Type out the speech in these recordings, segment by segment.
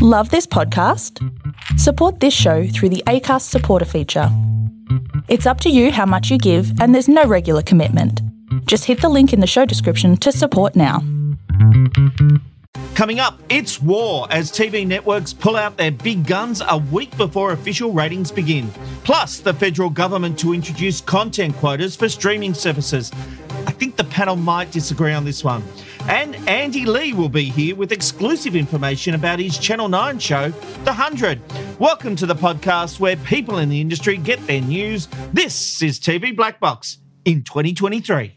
Love this podcast? Support this show through the ACAST supporter feature. It's up to you how much you give, and there's no regular commitment. Just hit the link in the show description to support now. Coming up, it's war as TV networks pull out their big guns a week before official ratings begin. Plus, the federal government to introduce content quotas for streaming services. I think the panel might disagree on this one. And Andy Lee will be here with exclusive information about his Channel 9 show, The 100. Welcome to the podcast where people in the industry get their news. This is TV Black Box in 2023.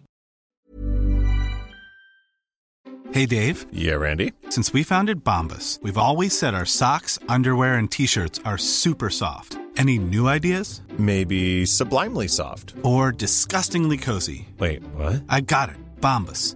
Hey, Dave. Yeah, Randy. Since we founded Bombas, we've always said our socks, underwear, and t shirts are super soft. Any new ideas? Maybe sublimely soft. Or disgustingly cozy? Wait, what? I got it. Bombas.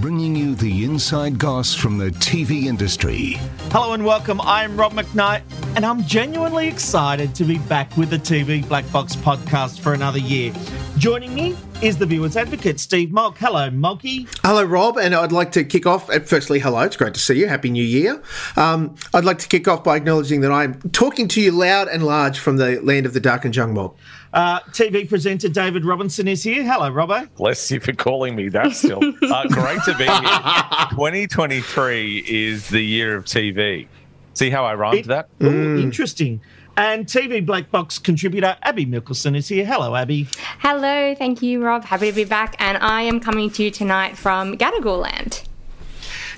bringing you the inside goss from the TV industry. Hello and welcome. I'm Rob McKnight, and I'm genuinely excited to be back with the TV Black Box podcast for another year. Joining me is the viewer's advocate, Steve Molk. Hello, Molky. Hello, Rob, and I'd like to kick off. At firstly, hello, it's great to see you. Happy New Year. Um, I'd like to kick off by acknowledging that I'm talking to you loud and large from the land of the Darkinjung mob. Uh, TV presenter David Robinson is here. Hello, Robbo. Bless you for calling me that still. uh, great to be here. 2023 is the year of TV. See how I rhymed It- that? Ooh, interesting. And TV Black Box contributor Abby Mickelson is here. Hello, Abby. Hello, thank you, Rob. Happy to be back, and I am coming to you tonight from Gadigal land.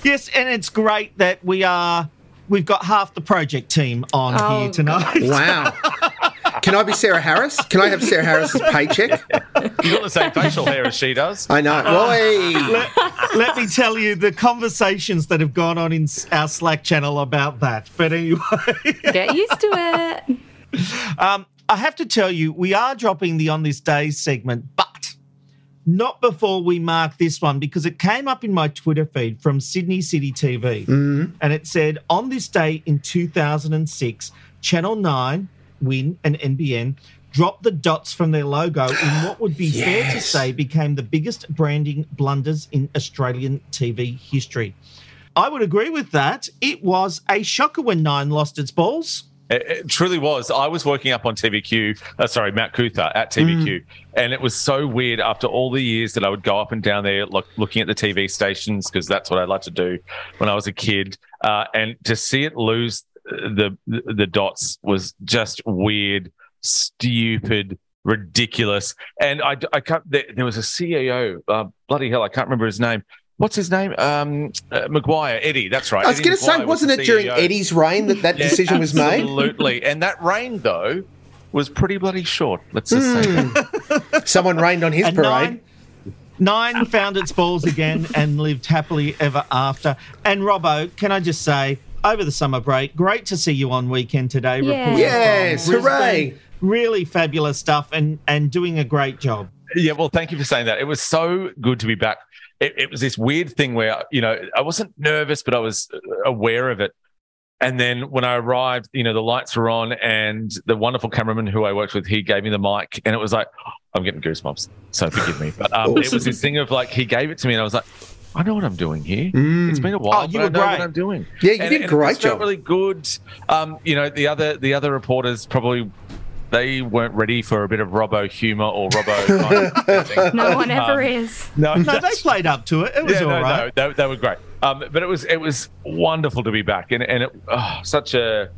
Yes, and it's great that we are. We've got half the project team on Oh, here tonight. Wow. Can I be Sarah Harris? Can I have Sarah Harris's paycheck? You got the same facial hair as she does. I know. Oi. let, let me tell you the conversations that have gone on in our Slack channel about that. But anyway, Get used to it. um, I have to tell you, we are dropping the On This Day segment, but not before we mark this one because it came up in my Twitter feed from Sydney City TV. And it said, On this day in 2006, Channel 9, Win, and NBN dropped the dots from their logo in what would be fair to say became the biggest branding blunders in Australian TV history. I would agree with that. It was a shocker when Nine lost its balls. It, it truly was. I was working up on TVQ, uh, sorry, Matt Couther at TVQ, and it was so weird after all the years that I would go up and down there look, looking at the TV stations because that's what I liked to do when I was a kid, uh, and to see it lose the the dots was just weird, stupid, ridiculous. And I, I can't. There, there was a CEO, uh, bloody hell, I can't remember his name. What's his name? Um, uh, Maguire, Eddie. That's right. I was going to say, was wasn't the it during Eddie's reign that that Yeah, decision was made? Absolutely. And that reign, though, was pretty bloody short. Let's just say. Someone rained on his And parade. Nine, nine found its balls again and lived happily ever after. And Robbo, can I just say, over the summer break, great to see you on weekend today. Yeah. Yes, hooray. Really fabulous stuff and and doing a great job. Yeah, well, thank you for saying that. It was so good to be back. It, it was this weird thing where, you know, I wasn't nervous, but I was aware of it. And then when I arrived, you know, the lights were on and the wonderful cameraman who I worked with, he gave me the mic and it was like, I'm getting goosebumps. So forgive me. But um, it was this thing of like, he gave it to me and I was like, I know what I'm doing here. It's been a while, Oh, you but I were know great. what I'm doing. Yeah, you And- did and great it felt job. really good. Um, you know, the other the other reporters probably they weren't ready for a bit of Robbo humor or Robbo. Kind of. No one ever Um, is. No, No, they played up to it. It was yeah, all no, right. no, they, they were great. Um, but it was it was wonderful to be back, and and it, oh, such a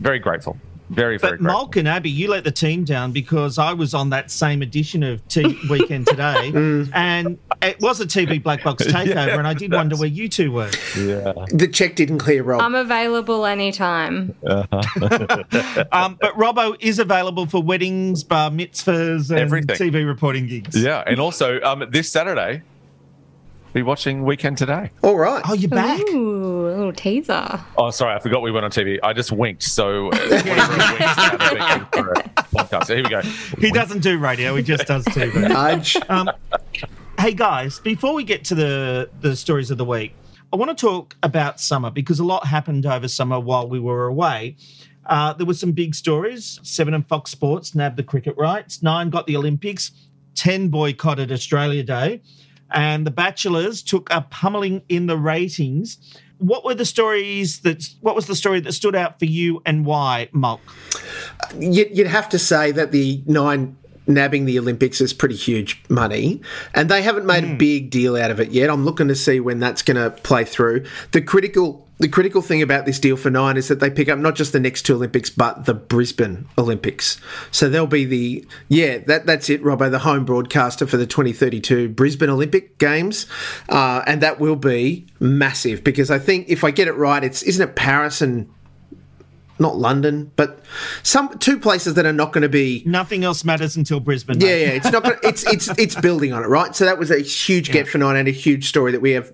very grateful, very very But grateful. Molk and Abby, you let the team down because I was on that same edition of T- Weekend Today, Mm. and it was a TV Black Box takeover, and I did wonder where you two were. yeah, The check didn't clear, Rob. I'm available anytime. Um, but Robbo is available for weddings, bar mitzvahs, and Everything. TV reporting gigs. yeah, and also um, this Saturday, be watching Weekend Today. All right. Oh, you're back. Ooh, little teaser. Oh, sorry, I forgot we went on TV. I just winked. So, uh, winks out of it for a podcast. So here we go. He doesn't do radio, he just does TV. Nudge. Um, hey guys, before we get to the the stories of the week, I want to talk about summer because a lot happened over summer while we were away. Uh, there were some big stories. Seven and Fox Sports nabbed the cricket rights. Nine got the Olympics. Ten boycotted Australia Day, and the Bachelors took a pummeling in the ratings. What were the stories that? What was the story that stood out for you, and why, Molk? You'd, you'd have to say that the nine nabbing the Olympics is pretty huge money, and they haven't made a big deal out of it yet. I'm looking to see when that's going to play through. The critical. The critical thing about this deal for nine is that they pick up not just the next two Olympics, but the Brisbane Olympics. So they'll be the yeah that that's it, Robbo, the home broadcaster for the 2032 Brisbane Olympic Games, uh, and that will be massive because I think if I get it right, it's isn't it Paris and not London, but some two places that are not going to be. Nothing else matters until Brisbane. Yeah, yeah, it's not. Gonna, it's it's it's building on it, right? So that was a huge get for nine and a huge story that we have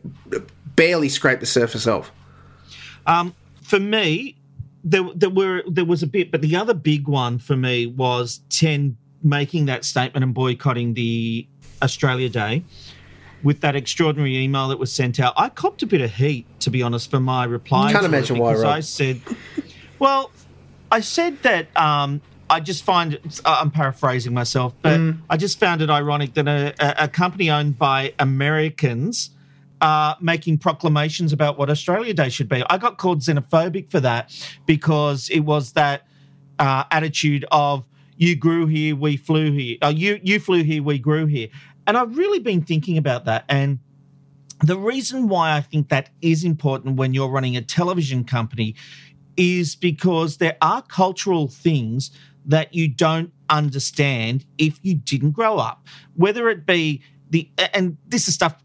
barely scraped the surface of. Um, for me, there, there were there was a bit, but the other big one for me was ten making that statement and boycotting the Australia Day with that extraordinary email that was sent out. I copped a bit of heat, to be honest, for my reply. Can't imagine why, Rob. I said, well, I said that um, I just find it, I'm paraphrasing myself, but Mm. I just found it ironic that a, a, company owned by Americans are making proclamations about what Australia Day should be. I got called xenophobic for that because it was that uh, attitude of you grew here, we flew here. Uh, you you flew here, we grew here. And I've really been thinking about that and the reason why I think that is important when you're running a television company is because there are cultural things that you don't understand if you didn't grow up, whether it be the, and this is stuff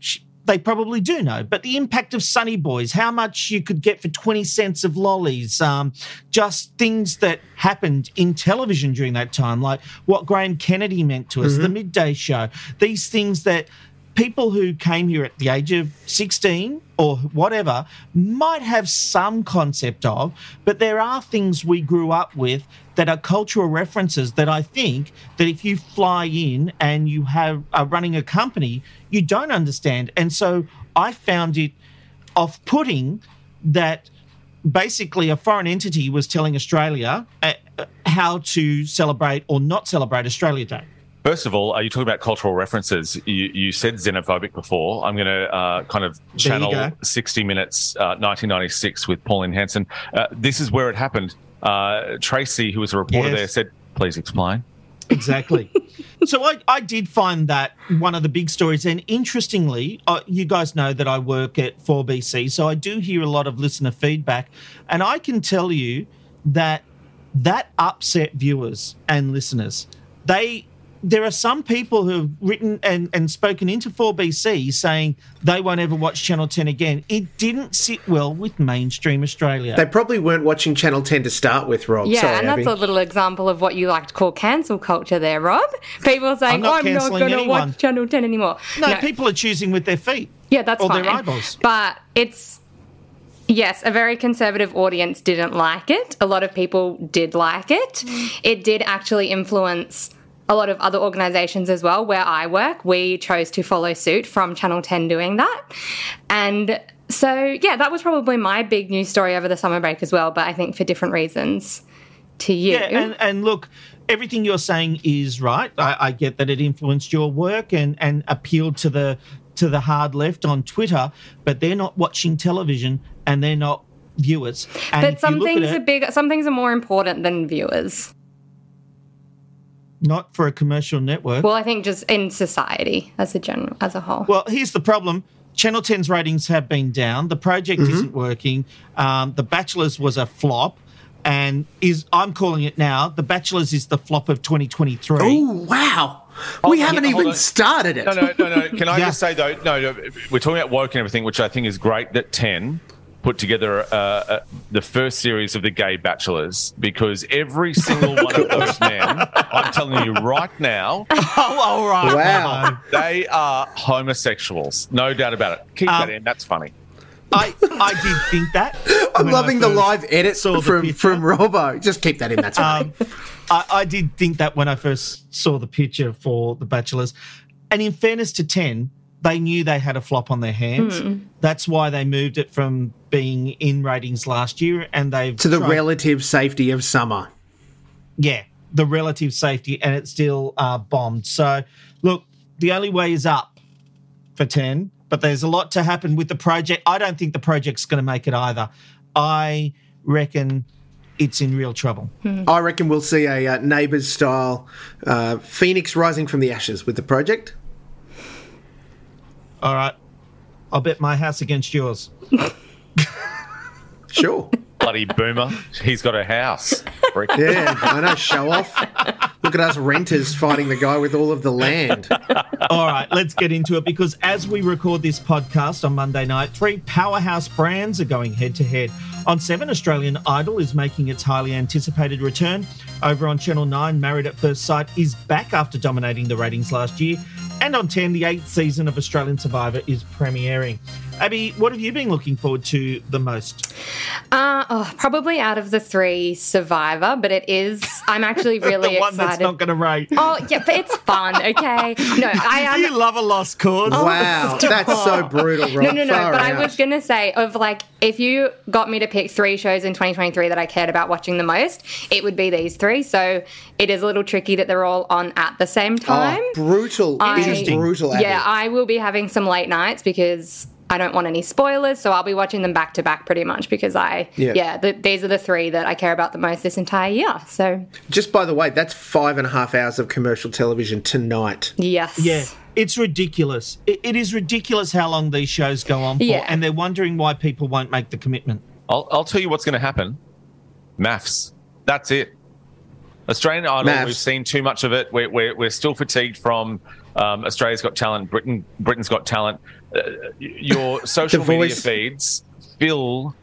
they probably do know, but the impact of Sunny Boys, how much you could get for 20 cents of lollies, um, just things that happened in television during that time, like what Graham Kennedy meant to us, the midday show, these things that people who came here at the age of 16 or whatever might have some concept of, but there are things we grew up with that are cultural references that I think that if you fly in and you have are running a company, you don't understand. And so I found it off-putting that basically a foreign entity was telling Australia uh, uh, how to celebrate or not celebrate Australia Day. First of all, are you talking about cultural references? You, you said xenophobic before. I'm going to uh, kind of channel 60 Minutes, uh, 1996 with Pauline Hanson. Uh, this is where it happened. Uh, Tracy, who was a reporter Yes. there, said, please explain. Exactly. so I, I did find that one of the big stories. And interestingly, uh, you guys know that I work at 4BC, so I do hear a lot of listener feedback. And I can tell you that that upset viewers and listeners. They there are some people who have written and, and spoken into 4BC saying they won't ever watch Channel 10 again. It didn't sit well with mainstream Australia. They probably weren't watching Channel 10 to start with, Rob. Yeah, Sorry, and that's Abby. a little example of what you like to call cancel culture there, Rob. People saying, I'm not I'm not going to watch Channel 10 anymore. no, people are choosing with their feet. Yeah, that's or fine. their eyeballs. But it's yes, a very conservative audience didn't like it. A lot of people did like it. Mm. It did actually influence a lot of other organizations as well where I work. We chose to follow suit from Channel 10 doing that. And so, yeah, that was probably my big news story over the summer break as well, but I think for different reasons to you. Yeah, and, and look, everything you're saying is right. I, I get that it influenced your work and, and appealed to the to the hard left on Twitter, but they're not watching television and they're not viewers. And but some you look at things it, are big some things are more important than viewers. Not for a commercial network. Well, I think just in society as a general as a whole. Well, here's the problem. Channel 10's ratings have been down. The project Mm-hmm. isn't working. Um, the Bachelors was a flop, and is I'm calling it now. The Bachelors is the flop of 2023. Oh, wow. Hold we on, haven't hold even started it. No, no, no, no. Can I Yeah. just say though? No, no, we're talking about woke and everything, which I think is great. That ten put together uh, uh, the first series of the Gay Bachelors because every single one of those men, I'm telling you right now, Oh, all right. Wow. they are homosexuals, no doubt about it. Keep Um, that in. That's funny. I I did think that. I'm loving the live edit saw the from picture. from Robbo. Just keep that in. That's fine. Um, I, I did think that when I first saw the picture for The Bachelors. And in fairness to 10, they knew they had a flop on their hands. That's why they moved it from being in ratings last year and they've to the tried- relative safety of summer. yeah, the relative safety, and it still uh, bombed. So, look, the only way is up for 10, but there's a lot to happen with the project. I don't think the project's going to make it either. I reckon it's in real trouble. I reckon we'll see a uh, neighbours style uh, phoenix rising from the ashes with the project. All right. I'll bet my house against yours. Sure. Bloody boomer. He's got a house. Freak. Yeah, I know. Show off. Look at us renters fighting the guy with all of the land. All right, let's get into it because as we record this podcast on Monday night, three powerhouse brands are going head to head. On 7, Australian Idol is making its highly anticipated return. Over on Channel 9, Married at First Sight is back after dominating the ratings last year. And on 10, the eighth season of Australian Survivor is premiering. Abby, what have you been looking forward to the most? Uh, oh, probably out of the three, Survivor, but it is. I'm actually really the one excited. that's not going to rate. Oh yeah, but it's fun. Okay, no, I am. you love a lost cause. Wow, that's so brutal, Rob. No, no, no. Far But I was gonna say, of like, if you got me to pick three shows in 2023 that I cared about watching the most, it would be these three. So it is a little tricky that they're all on at the same time. Oh, brutal. I- It is brutal. Abby. yeah, I will be having some late nights because I don't want any spoilers. So I'll be watching them back to back pretty much because I, Yeah. yeah, the, these are the three that I care about the most this entire year. So Just by the way, that's five and a half hours of commercial television tonight. yes, Yeah, it's ridiculous. It, it is ridiculous how long these shows go on for, Yeah. and they're wondering why people won't make the commitment. I'll, I'll tell you what's going to happen. MAFS. That's it. Australian Idol. MAFS. We've seen too much of it. We're, we're, we're still fatigued from um, Australia's Got Talent. Britain Britain's Got Talent. Uh, your social media feeds fill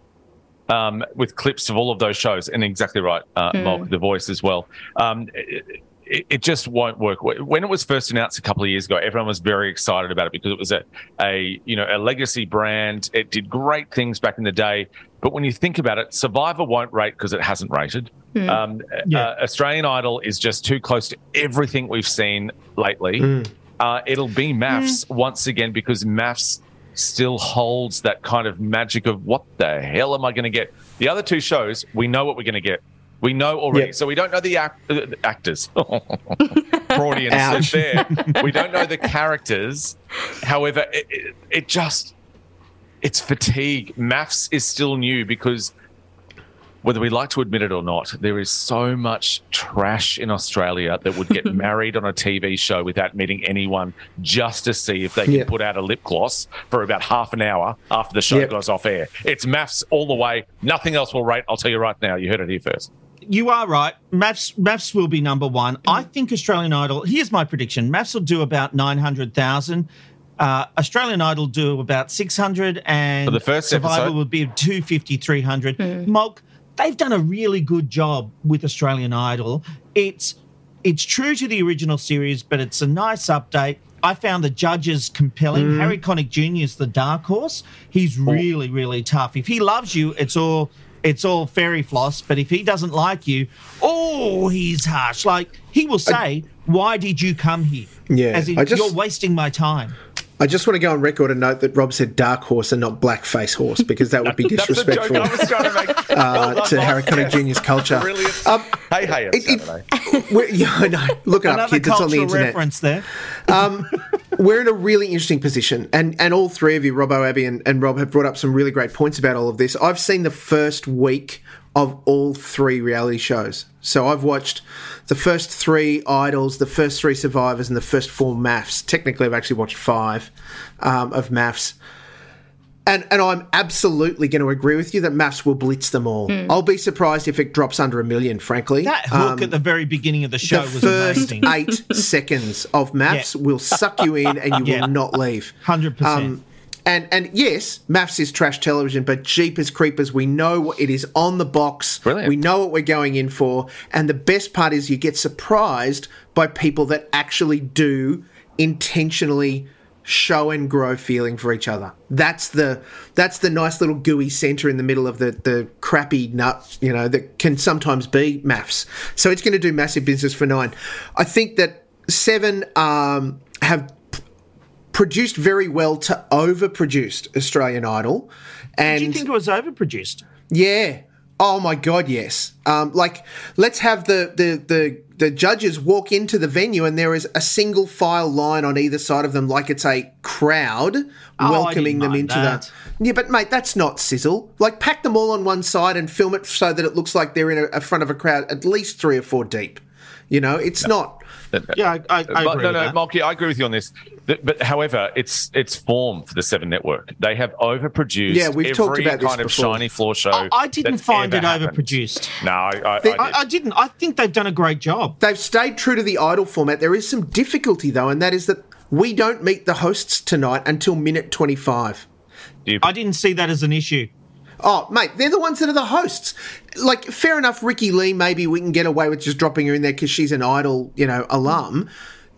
um, with clips of all of those shows. And exactly right, uh, Molk, The Voice as well. Um, it, it, it just won't work. When it was first announced a couple of years ago, everyone was very excited about it because it was a, a you know a legacy brand. It did great things back in the day. But when you think about it, Survivor won't rate because it hasn't rated. Um, Yeah. uh, Australian Idol is just too close to everything we've seen lately. Uh, it'll be MAFS once again because MAFS still holds that kind of magic of what the hell am I going to get? The other two shows, we know what we're going to get. We know already. Yep. So we don't know the, act- uh, the actors. Freudian Ouch. there. we don't know the characters. However, it, it, it just, it's fatigue. MAFS is still new because whether we like to admit it or not, there is so much trash in Australia that would get married on a TV show without meeting anyone just to see if they can Yeah. put out a lip gloss for about half an hour after the show Yep. goes off air. It's MAFS all the way. Nothing else will rate. I'll tell you right now. You heard it here first. You are right. MAFS, MAFS will be number one. I think Australian Idol. Here's my prediction: MAFS will do about nine hundred thousand. Uh, Australian Idol do about six hundred, and For the first Survivor episode? would be 250, 300. Molk, they've done a really good job with Australian Idol. It's it's true to the original series, but it's a nice update. I found the judges compelling. Mm. Harry Connick Jr. is the dark horse. He's oh. really, really tough. If he loves you, it's all it's all fairy floss. But if he doesn't like you, oh, he's harsh. Like he will say, "Why did you come here?" Yeah, as in just- you're wasting my time. I just want to go on record and note that Rob said dark horse and not blackface horse because that would be That's the joke disrespectful I was trying to make. Well uh, to Harry Connick Jr.'s culture. Um, hey, hey, it's it- it- We're, yeah, I know. Look it up, Another kids. It's on the cultural internet. reference there. we're in a really interesting position, and and all three of you, Robbo, Abby, and, and Rob, have brought up some really great points about all of this. I've seen the first week of all three reality shows, so I've watched the first three Idols, the first three Survivors, and the first four MAFS. Technically, I've actually watched five um, of MAFS. And, and I'm absolutely going to agree with you that MAFS will blitz them all. Hmm. I'll be surprised if it drops under a million, frankly. That hook um, at the very beginning of the show the was first amazing. eight seconds of MAFS Yeah. will suck you in and you Yeah. will not leave. 100%. And and yes, MAFS is trash television, but Jeepers Creepers, we know what it is on the box. Brilliant. We know what we're going in for, and the best part is you get surprised by people that actually do intentionally show and grow feeling for each other. That's the that's the nice little gooey center in the middle of the the crappy nut, you know, that can sometimes be MAFS. So it's going to do massive business for nine. I think that seven um, have produced very well to overproduced Australian Idol, and Do you think it was overproduced? yeah. Oh my god, yes. Um, like, let's have the, the the the judges walk into the venue and there is a single file line on either side of them, like it's a crowd I welcoming them into that. the. Yeah, but mate, that's not sizzle. Like, pack them all on one side and film it so that it looks like they're in a, a front of a crowd at least three or four deep. You know, it's not. Yeah, I, I, I But- agree no, with no, that. Molky, I agree with you on this. But, but however, it's it's form for the Seven Network. They have overproduced. Yeah, we've every talked about this kind of before. shiny floor show. I, I didn't find it ever happened. overproduced. No, I, I, I, They- did. I, I didn't. I think they've done a great job. They've stayed true to the idol format. There is some difficulty though, and that is that we don't meet the hosts tonight until minute twenty-five. I didn't see that as an issue. Oh, mate, they're the ones that are the hosts. Like, fair enough, Ricki-Lee, maybe we can get away with just dropping her in there because she's an idol, you know, alum.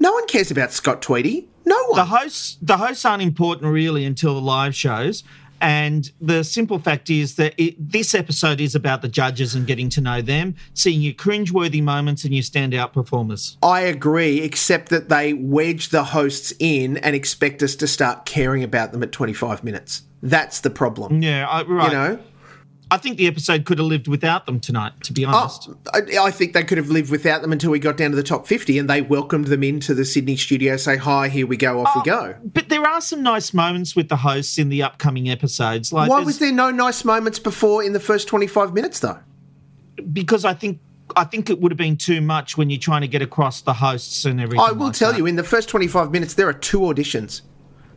No one cares about Scott Tweedie. No one. The hosts, the hosts aren't important really until the live shows. And the simple fact is that it, this episode is about the judges and getting to know them, seeing your cringeworthy moments and your standout performers. I agree, except that they wedge the hosts in and expect us to start caring about them at 25 minutes. That's the problem. Yeah, I, right. You know? I think the episode could have lived without them tonight. To be oh, honest, Oh, I, I think they could have lived without them until we got down to the top 50 and they welcomed them into the Sydney studio, say, hi, here we go, off we oh, go. but there are some nice moments with the hosts in the upcoming episodes. Like, Why was there no nice moments before in the first 25 minutes, though? because I think I think it would have been too much when you're trying to get across the hosts and everything. I will like tell that. you, in the first 25 minutes, there are two auditions.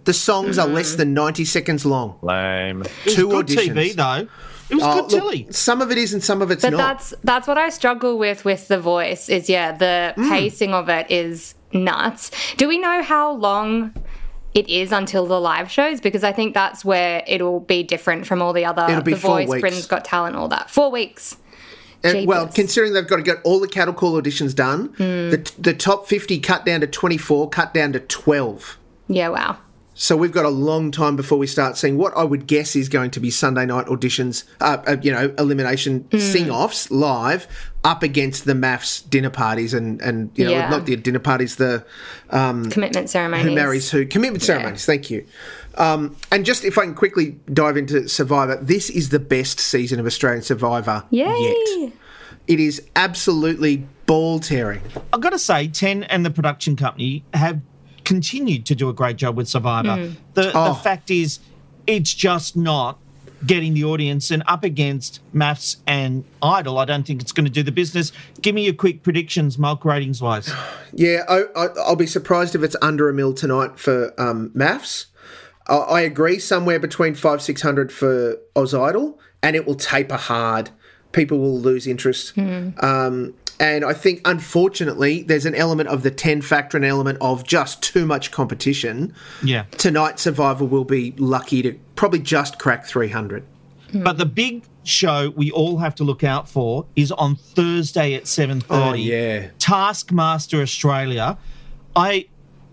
The songs are Mm. less than 90 seconds long. Lame. It was two good auditions. TV though. It was Oh, good look, telly. Some of it is and some of it's But not. that's that's what I struggle with with the voice is yeah, the Mm. pacing of it is nuts. Do we know how long it is until the live shows? Because I think that's where it'll be different from all the other It'll be the four voice, weeks. Britain's Got Talent, all that. Four weeks. And, well, Jeepers. considering they've got to get all the cattle call auditions done, Hmm. the, the top 50 cut down to 24, cut down to 12. Yeah, wow. So we've got a long time before we start seeing what I would guess is going to be Sunday night auditions, uh, uh, you know, elimination Hmm. sing-offs live up against the MAFS dinner parties and and you know Yeah. not the dinner parties, the Commitment ceremonies. who marries who commitment ceremonies. Thank you. Um, and just if I can quickly dive into Survivor, this is the best season of Australian Survivor Yay! yet. It is absolutely ball tearing. I've got to say, Ten and the production company have continued to do a great job with Survivor. Hmm. The, Oh. the fact is, it's just not getting the audience and up against MAFS and Idol. I don't think it's going to do the business. Give me your quick predictions, Molk ratings wise. Yeah, I, I, I'll be surprised if it's under a mil tonight for um, MAFS. I, I agree, somewhere between five six hundred for Oz Idol, and it will taper hard. People will lose interest. Um, and I think, unfortunately, there's an element of the 10 factor, an element of just too much competition. Yeah. Tonight, Survivor will be lucky to probably just crack 300. Hmm. But the big show we all have to look out for is on Thursday at 7.30. Oh, yeah. Taskmaster Australia. I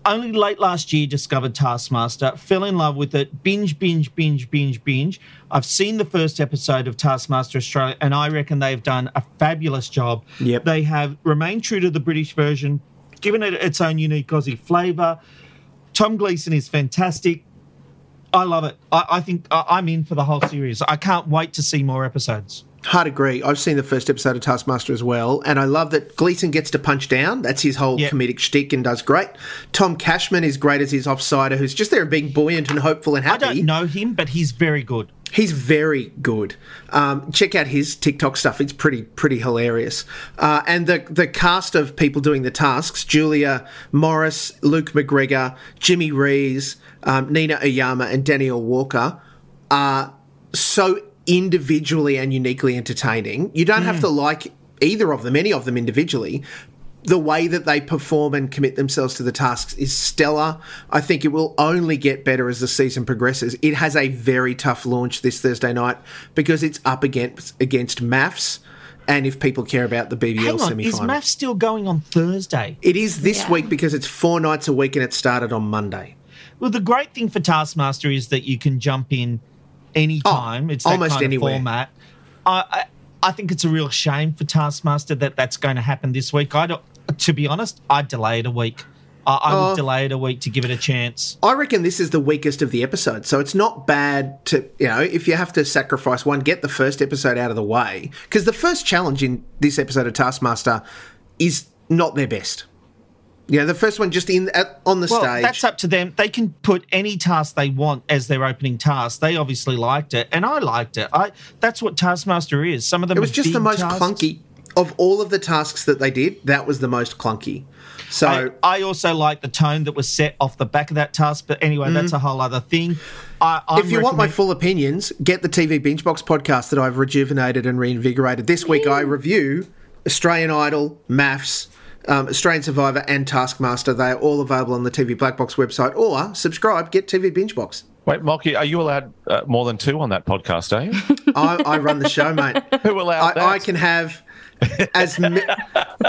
only late last year discovered Taskmaster, fell in love with it, binge, binge, binge, binge, binge. I've seen the first episode of Taskmaster Australia, and I reckon they've done a fabulous job. Yep. They have remained true to the British version, given it its own unique Aussie flavour. Tom Gleeson is fantastic. I love it. I, I think I, I'm in for the whole series. I can't wait to see more episodes. Hard agree. I've seen the first episode of Taskmaster as well, and I love that Gleeson gets to punch down. That's his whole Yeah. comedic shtick and does great. Tom Cashman is great as his offsider, who's just there and being buoyant and hopeful and happy. I don't know him, but he's very good. He's very good. Um, check out his TikTok stuff; it's pretty pretty hilarious. Uh, and the the cast of people doing the tasks: Julia Morris, Luke McGregor, Jimmy Rees, um, Nina Oyama, and Danielle Walker are so individually and uniquely entertaining. You don't have mm. to like either of them, any of them individually. The way that they perform and commit themselves to the tasks is stellar. I think it will only get better as the season progresses. It has a very tough launch this Thursday night because it's up against against MAFS, and if people care about the BBL Hang on, semi is final, math still going on Thursday? it is this Yeah. week because it's four nights a week and it started on Monday. Well, the great thing for Taskmaster is that you can jump in anytime. Oh, it's that almost kind anywhere. of format. I, I I think it's a real shame for Taskmaster that that's going to happen this week. I don't. To be honest, I'd delay it a week. I, I Oh. would delay it a week to give it a chance. I reckon this is the weakest of the episodes, so it's not bad to you know if you have to sacrifice one, get the first episode out of the way because the first challenge in this episode of Taskmaster is not their best. Yeah, the first one just in at, on the Well, stage. that's up to them. They can put any task they want as their opening task. They obviously liked it, and I liked it. I that's what Taskmaster is. Some of them it was just the most tasks. clunky of all of the tasks that they did. That was the most clunky. So I, I also like the tone that was set off the back of that task. But anyway, that's mm-hmm. a whole other thing. I, if you want my full opinions, get the TV Binge Box podcast that I've rejuvenated and reinvigorated. This week I review Australian Idol, MAFS, um, Australian Survivor, and Taskmaster. They are all available on the TV Black Box website or subscribe, get TV Binge Box. Wait, Molky, are you allowed uh, more than two on that podcast, are you? I, I run the show, mate. Who allowed that? I, I can have as mi-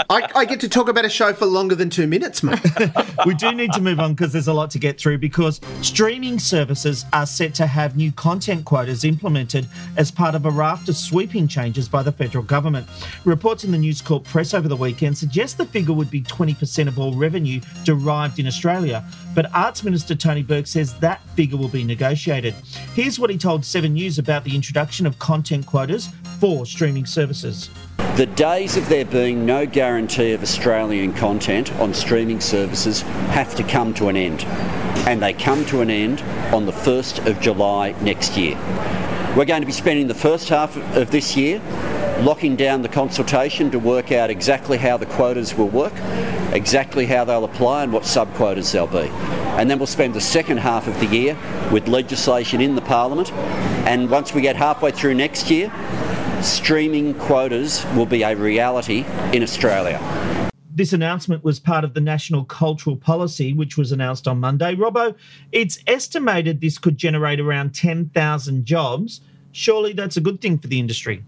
I, I get to talk about a show for longer than two minutes, mate. we do need to move on because there's a lot to get through because streaming services are set to have new content quotas implemented as part of a raft of sweeping changes by the federal government. Reports in the News Corp press over the weekend suggest the figure would be 20% of all revenue derived in Australia, but Arts Minister Tony Burke says that figure will be negotiated. Here's what he told 7 News about the introduction of content quotas for streaming services. The days of there being no guarantee of Australian content on streaming services have to come to an end. And they come to an end on the 1st of July next year. We're going to be spending the first half of this year locking down the consultation to work out exactly how the quotas will work, exactly how they'll apply and what sub-quotas there'll be. And then we'll spend the second half of the year with legislation in the Parliament. And once we get halfway through next year, streaming quotas will be a reality in Australia. This announcement was part of the National Cultural Policy, which was announced on Monday. Robbo, it's estimated this could generate around 10,000 jobs. Surely that's a good thing for the industry.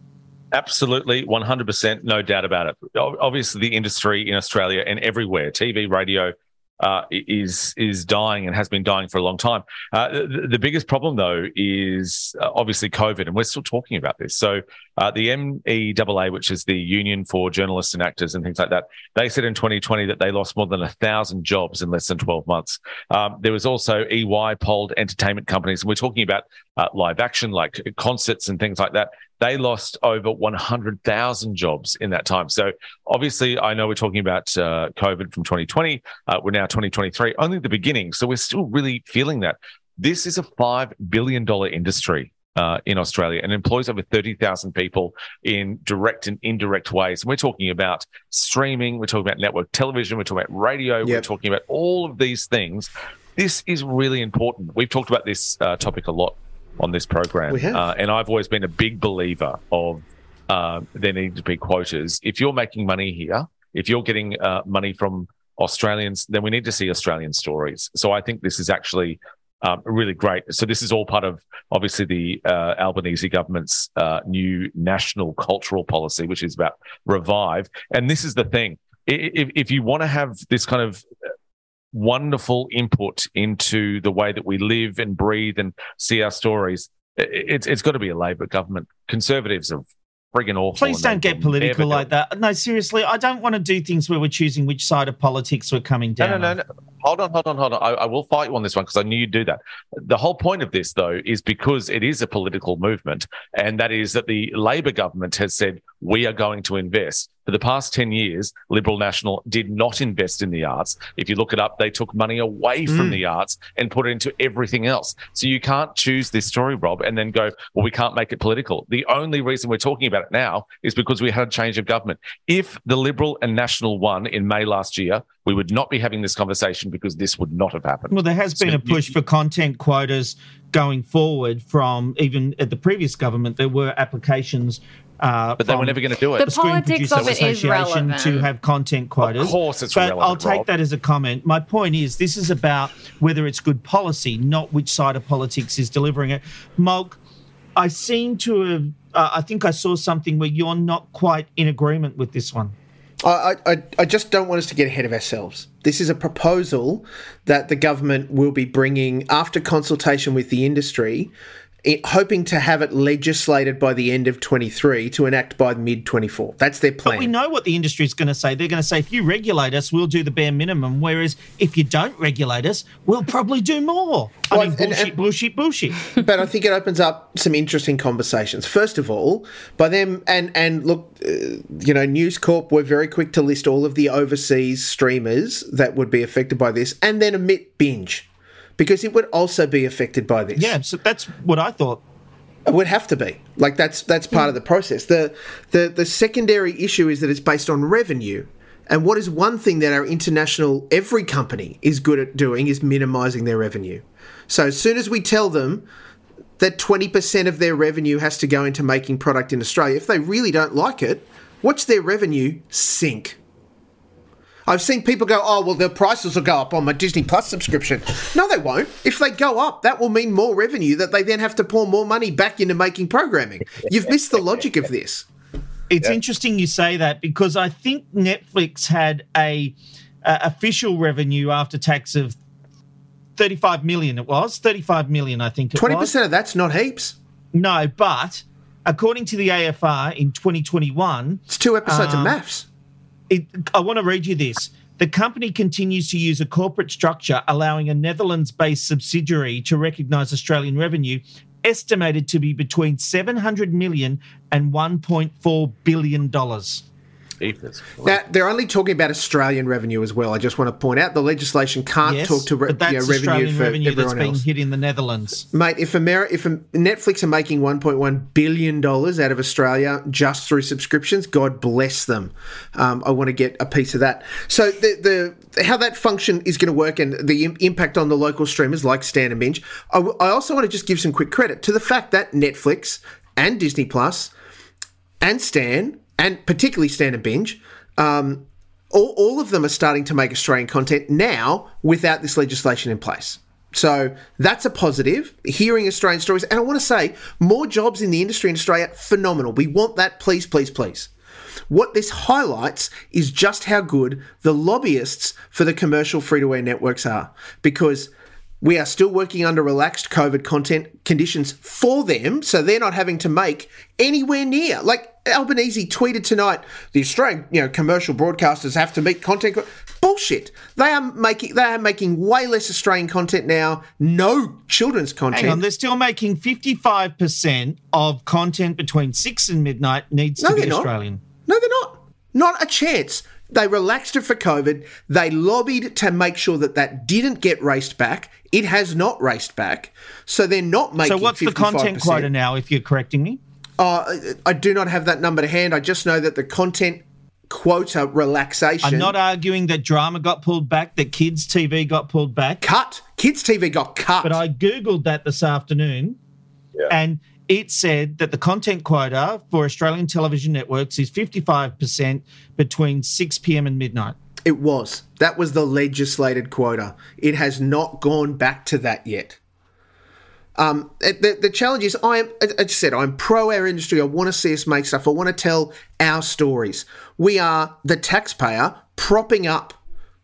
Absolutely, 100%, no doubt about it. Obviously, the industry in Australia and everywhere, TV, radio, uh, is is dying and has been dying for a long time. Uh, the, the biggest problem, though, is uh, obviously COVID, and we're still talking about this. So, uh, the MEAA, which is the Union for Journalists and Actors and things like that, they said in 2020 that they lost more than a thousand jobs in less than 12 months. Um, there was also EY polled entertainment companies, and we're talking about uh, live action, like concerts and things like that. They lost over 100,000 jobs in that time. So obviously, I know we're talking about uh, COVID from 2020. Uh, we're now 2023, only the beginning. So we're still really feeling that. This is a $5 billion industry. Uh, in Australia and employs over 30,000 people in direct and indirect ways. And we're talking about streaming, we're talking about network television, we're talking about radio, we're talking about all of these things. This is really important. We've talked about this uh, topic a lot on this program. We have. Uh, and I've always been a big believer of uh, there need to be quotas. If you're making money here, if you're getting uh, money from Australians, then we need to see Australian stories. So I think this is actually um, really great. So this is all part of obviously the uh, Albanese government's uh, new national cultural policy, which is about revive. And this is the thing: if, if you want to have this kind of wonderful input into the way that we live and breathe and see our stories, it's it's got to be a Labor government. Conservatives are frigging awful. Please don't get political like that. No, seriously, I don't want to do things where we're choosing which side of politics we're coming down. no, on. no, no. Hold on, hold on, hold on. I, I will fight you on this one because I knew you'd do that. The whole point of this, though, is because it is a political movement, and that is that the Labor government has said we are going to invest. For the past 10 years, Liberal National did not invest in the arts. If you look it up, they took money away from mm. the arts and put it into everything else. So you can't choose this story, Rob, and then go, well, we can't make it political. The only reason we're talking about it now is because we had a change of government. If the Liberal and National won in May last year, we would not be having this conversation because this would not have happened. Well, there has been So a push you- for content quotas going forward from even at the previous government. There were applications. Uh, But they were never going to do it. The it. Screen politics Producers of it is Association relevant. to have content quotas. Of course it's but relevant, I'll take Rob. that as a comment. My point is, this is about whether it's good policy, not which side of politics is delivering it. Molk, I seem to have. Uh, I think I saw something where you're not quite in agreement with this one. I, I, I just don't want us to get ahead of ourselves. This is a proposal that the government will be bringing after consultation with the industry, it, hoping to have it legislated by the end of 23 to enact by mid 24. That's their plan. But we know what the industry is going to say. They're going to say, if you regulate us, we'll do the bare minimum. Whereas if you don't regulate us, we'll probably do more. I Well, mean, and- bullshit, and- bullshit, bullshit. but I think it opens up some interesting conversations. First of all, by them and and look, uh, you know, News Corp were very quick to list all of the overseas streamers that would be affected by this, and then omit binge because it would also be affected by this. Yeah, so that's what I thought. It would have to be. Like that's that's part of the process. The the the secondary issue is that it's based on revenue. And what is one thing that our international every company is good at doing is minimizing their revenue. So as soon as we tell them that 20% of their revenue has to go into making product in Australia, if they really don't like it, watch their revenue sink. I've seen people go, oh, well, the prices will go up on my Disney Plus subscription. No, they won't. If they go up, that will mean more revenue that they then have to pour more money back into making programming. You've missed the logic of this. It's interesting you say that because I think Netflix had a, a official revenue after tax of 35 million it was 35 million I think it Twenty was. percent of that's not heaps. No, but according to the AFR in 2021, It's two episodes Um, of MAFS. It, I want to read you this. The company continues to use a corporate structure allowing a Netherlands based subsidiary to recognise Australian revenue estimated to be between 700 million and 1.4 billion dollars. Now they're only talking about Australian revenue as well. I just want to point out the legislation can't Yes, talk to re- but that's you know, revenue Australian for revenue that's everyone being else. hit in the Netherlands. Mate, if Ameri- if Netflix are making 1.1 billion dollars out of Australia just through subscriptions, God bless them. Um, I want to get a piece of that. So the the how that function is going to work and the Im- impact on the local streamers like Stan and Binge. I, w- I also want to just give some quick credit to the fact that Netflix and Disney Plus and Stan and particularly Stan and Binge. Um, all, all of them are starting to make Australian content now without this legislation in place. So that's a positive. Hearing Australian stories, and I want to say more jobs in the industry in Australia, phenomenal. We want that, please, please, please. What this highlights is just how good the lobbyists for the commercial free to air networks are, because we are still working under relaxed COVID content conditions for them, so they're not having to make anywhere near. Like Albanese tweeted tonight, the Australian you know commercial broadcasters have to meet content. Bullshit. They are making they are making way less Australian content now. No children's content. Hang on, they're still making 55% of content between 6 and midnight needs No, to be not. Australian. No, they're not. Not a chance. They relaxed it for COVID. They lobbied to make sure that that didn't get raced back. It has not raced back. So they're not making. So what's the content quota now if you're correcting me? Uh, I do not have that number to hand. I just know that the content quota relaxation. I'm not arguing that drama got pulled back, that kids' TV got pulled back. cut. Kids TV got cut. But I Googled that this afternoon and it said that the content quota for Australian television networks is 55% between 6 p.m. and midnight. It was. That was the legislated quota. It has not gone back to that yet. Um, the, the challenge is, I am, as I said, I'm pro our industry. I want to see us make stuff. I want to tell our stories. We are the taxpayer propping up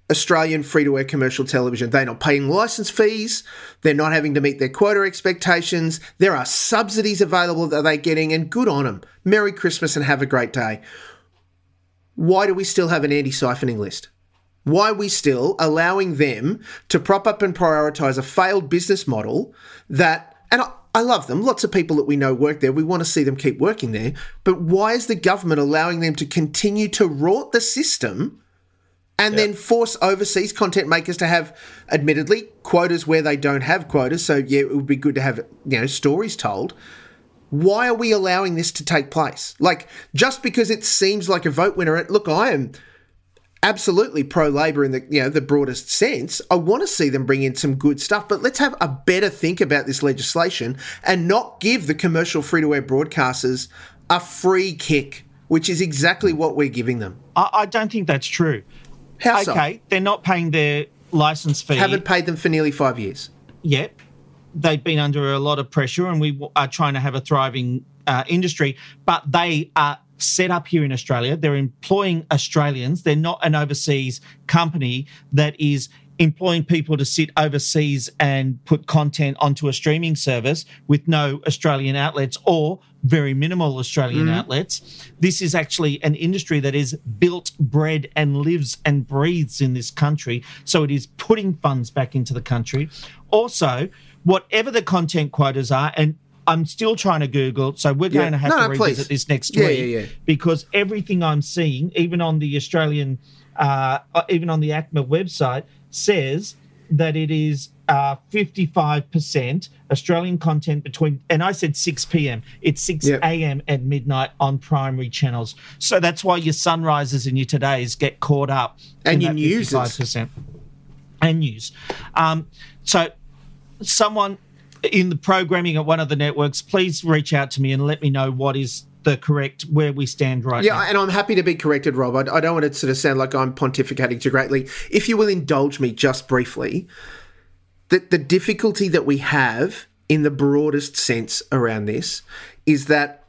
Australian free to air commercial television. They're not paying license fees. They're not having to meet their quota expectations. There are subsidies available that they're getting, and good on them. Merry Christmas and have a great day. Why do we still have an anti siphoning list? Why are we still allowing them to prop up and prioritize a failed business model that, and I, I love them, lots of people that we know work there, we want to see them keep working there, but why is the government allowing them to continue to rot the system and then force overseas content makers to have, admittedly, quotas where they don't have quotas? So, yeah, it would be good to have, you know, stories told why are we allowing this to take place? Like, just because it seems like a vote winner, look, I am absolutely pro Labor in the you know the broadest sense. I want to see them bring in some good stuff, but let's have a better think about this legislation and not give the commercial free to air broadcasters a free kick, which is exactly what we're giving them. I, I don't think that's true. How so? okay, they're not paying their license fee Haven't paid them for nearly five years. Yep. They've been under a lot of pressure, and we are trying to have a thriving uh, industry. But they are set up here in Australia. They're employing Australians. They're not an overseas company that is employing people to sit overseas and put content onto a streaming service with no Australian outlets or very minimal Australian Mm-hmm. outlets. This is actually an industry that is built, bred, and lives and breathes in this country. So it is putting funds back into the country. Also, whatever the content quotas are, and I'm still trying to Google, so we're Yeah. going to have No, to revisit please. this next Yeah, week yeah, yeah. because everything I'm seeing, even on the Australian, uh, uh, even on the ACMA website, says that it is uh, 55% Australian content between, and I said 6 p.m. It's 6 Yep. a.m. and midnight on primary channels. So that's why your sunrises and your todays get caught up. And in your newses. 55% and news. Um, so, someone in the programming at one of the networks, please reach out to me and let me know what is the correct where we stand right Yeah, now. and I'm happy to be corrected, Rob. I, I don't want it to sort of sound like I'm pontificating too greatly. If you will indulge me just briefly, the, the difficulty that we have in the broadest sense around this is that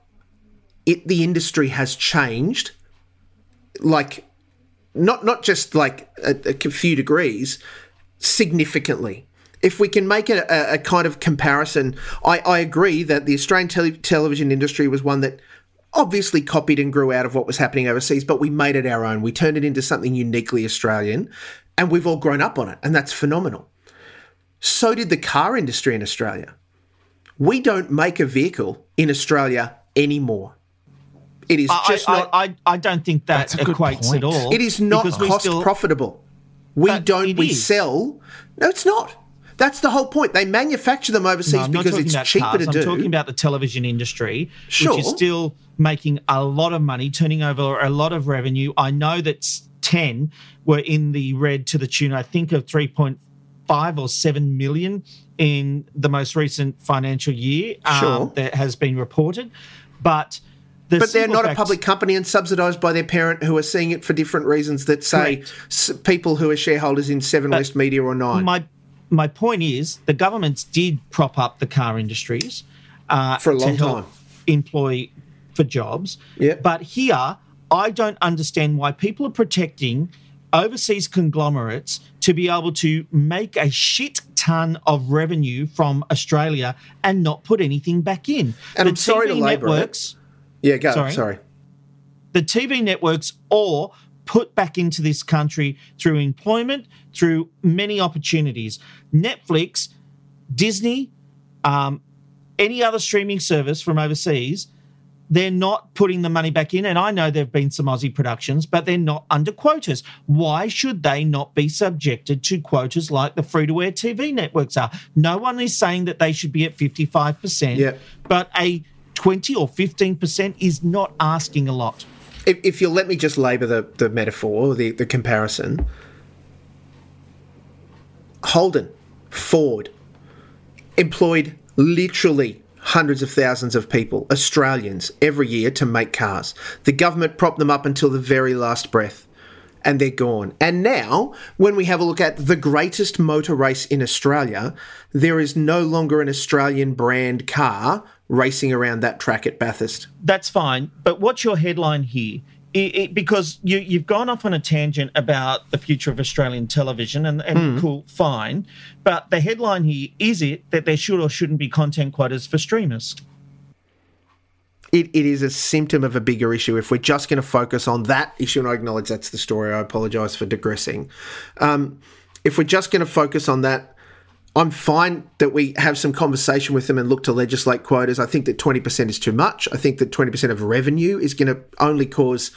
it the industry has changed, like not not just like a, a few degrees, significantly. If we can make a, a, a kind of comparison, I, I agree that the Australian tele- television industry was one that obviously copied and grew out of what was happening overseas, but we made it our own. We turned it into something uniquely Australian, and we've all grown up on it, and that's phenomenal. So did the car industry in Australia. We don't make a vehicle in Australia anymore. It is I, just I, not. I, I don't think that That's a good equates point. at all. It is not cost still- profitable. We don't. We is. sell. No, it's not. That's the whole point. They manufacture them overseas No, I'm because talking it's about cheaper cars. to I'm do. talking about the television industry, Sure. which is still making a lot of money, turning over a lot of revenue. I know that 10 were in the red to the tune, I think, of 3.5 or 7 million in the most recent financial year um, Sure. that has been reported. But the but they're not a public company and subsidised by their parent, who are seeing it for different reasons. That say s- people who are shareholders in Seven West Media or Nine My my point is the governments did prop up the car industries uh, For a long to help time. employ for jobs. Yep. But here, I don't understand why people are protecting overseas conglomerates to be able to make a shit ton of revenue from Australia and not put anything back in. And I'm sorry to labour it. networks yeah, go. Sorry? Sorry. the TV networks or put back into this country through employment, through many opportunities. Netflix, Disney, um, any other streaming service from overseas, they're not putting the money back in. And I know there have been some Aussie productions, but they're not under quotas. Why should they not be subjected to quotas like the free to air TV networks are? No one is saying that they should be at 55%, Yeah. but a 20 or 15% is not asking a lot. If, if you'll let me just labour the, the metaphor, the, the comparison. Holden, Ford, employed literally hundreds of thousands of people, Australians, every year to make cars. The government propped them up until the very last breath. And they're gone. And now, when we have a look at the greatest motor race in Australia, there is no longer an Australian brand car racing around that track at Bathurst. that's fine. But what's your headline here? It, it, because you, you've gone off on a tangent about the future of Australian television, and, and cool, fine. But the headline here is it that there should or shouldn't be content quotas for streamers? it, it is a symptom of a bigger issue. If we're just going to focus on that issue, and I acknowledge that's the story, I apologise for digressing. Um, if we're just going to focus on that, I'm fine that we have some conversation with them and look to legislate quotas. I think that 20% is too much. I think that 20% of revenue is going to only cause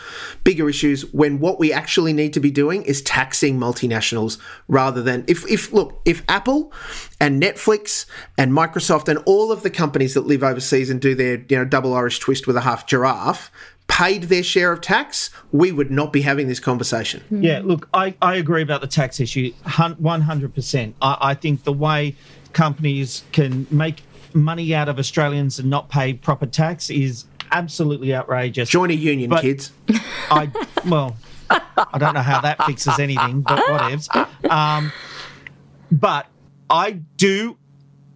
bigger issues when what we actually need to be doing is taxing multinationals rather than if, if look, if Apple and Netflix and Microsoft and all of the companies that live overseas and do their, you know, double Irish twist with a half giraffe paid their share of tax, we would not be having this conversation. Yeah, look, I, I agree about the tax issue 100%. I, I think the way companies can make money out of Australians and not pay proper tax is absolutely outrageous. Join a union, But- kids. I well, I don't know how that fixes anything, but whatevs. Um, but I do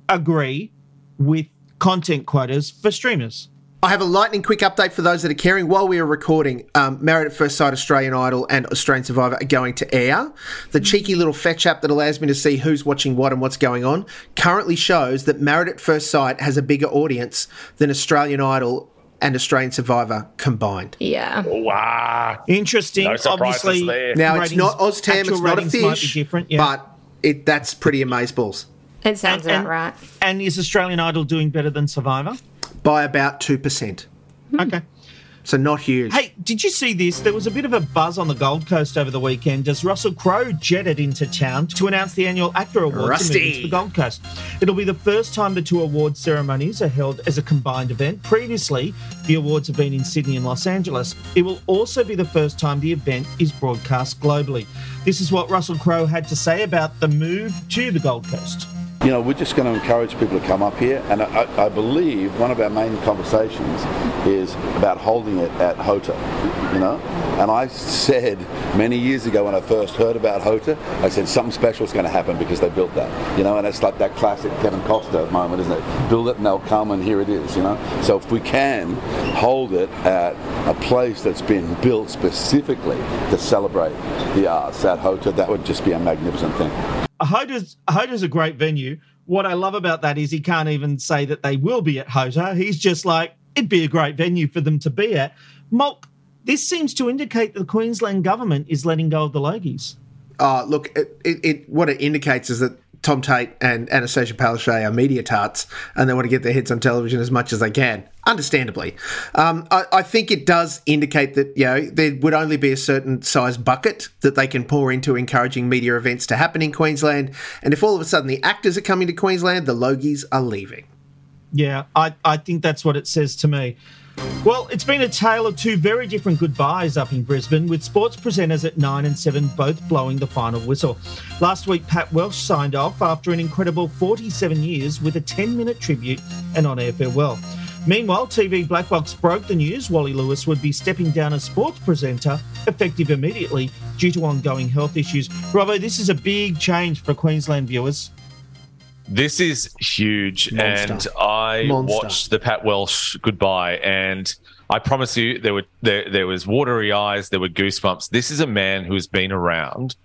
agree with content quotas for streamers. I have a lightning quick update for those that are caring. While we are recording, um, Married at First Sight, Australian Idol, and Australian Survivor are going to air. The cheeky little fetch app that allows me to see who's watching what and what's going on currently shows that Married at First Sight has a bigger audience than Australian Idol and Australian Survivor combined. Yeah. Wow. Interesting. No surprises Obviously, there. Now it's not OzTAM, actual it's not a ratings might be fish, different, yeah. but it that's pretty amazeballs It sounds And- about and- right. And is Australian Idol doing better than Survivor? By about two percent. Okay. So not huge. Hey, did you see this? There was a bit of a buzz on the Gold Coast over the weekend as Russell Crowe jetted into town to announce the annual AACTA Awards Rusty. to the Gold Coast. It'll be the first time the two award ceremonies are held as a combined event. Previously, the awards have been in Sydney and Los Angeles. It will also be the first time the event is broadcast globally. This is what Russell Crowe had to say about the move to the Gold Coast. You know, we're just going to encourage people to come up here, and I, I believe one of our main conversations is about holding it at HOTA. You know, and I said many years ago when I first heard about HOTA, I said something special is going to happen because they built that. You know, and it's like that classic Kevin Costner moment, isn't it? Build it and they'll come, and here it is. You know, so if we can hold it at a place that's been built specifically to celebrate the arts at HOTA, that would just be a magnificent thing. HOTA's, HOTA's a great venue. What I love about that is he can't even say that they will be at HOTA. He's just like, it'd be a great venue for them to be at. Molk, this seems to indicate that the Queensland government is letting go of the Logies. Uh, look, it, it, it, what it indicates is that Tom Tate and Annastacia Palaszczuk are media tarts, and they want to get their heads on television as much as they can. Understandably, um, I, I think it does indicate that you know there would only be a certain size bucket that they can pour into encouraging media events to happen in Queensland. And if all of a sudden the AACTAs are coming to Queensland, the Logies are leaving. Yeah, I, I think that's what it says to me. Well, it's been a tale of two very different goodbyes up in Brisbane, with sports presenters at 9 and 7 both blowing the final whistle. Last week, Pat Welsh signed off after an incredible 47 years with a 10 minute tribute and on air farewell. Meanwhile, TV Black Box broke the news Wally Lewis would be stepping down as sports presenter, effective immediately due to ongoing health issues. Robbo, this is a big change for Queensland viewers. This is huge, Monster. and I Monster. watched the Pat Welsh goodbye, and I promise you, there were there there was watery eyes, there were goosebumps. This is a man who has been around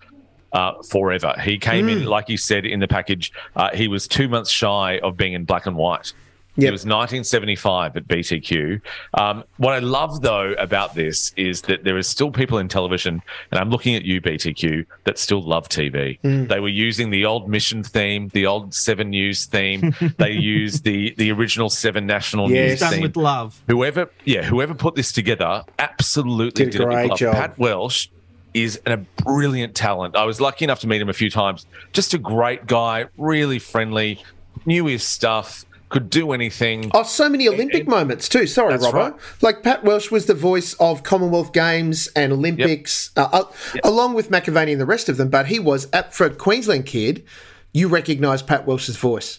uh, forever. He came Mm. in, like you said in the package, uh, he was two months shy of being in black and white. It was 1975 at BTQ. Um, what I love, though, about this is that there is still people in television, and I'm looking at you, BTQ, that still love TV. Mm. They were using the old mission theme, the old Seven News theme. they used the the original Seven National Yes. News Done theme. with love. Whoever, yeah, whoever put this together absolutely Did a did, it with great love. job. Pat Welsh is a brilliant talent. I was lucky enough to meet him a few times. Just a great guy, really friendly, knew his stuff, could do anything. Oh, so many Olympic moments too. Sorry, Robbo. right. Like Pat Welsh was the voice of Commonwealth Games and Olympics, uh, uh, along with McAvaney and the rest of them. But he was at for a Queensland kid. You recognise Pat Welsh's voice.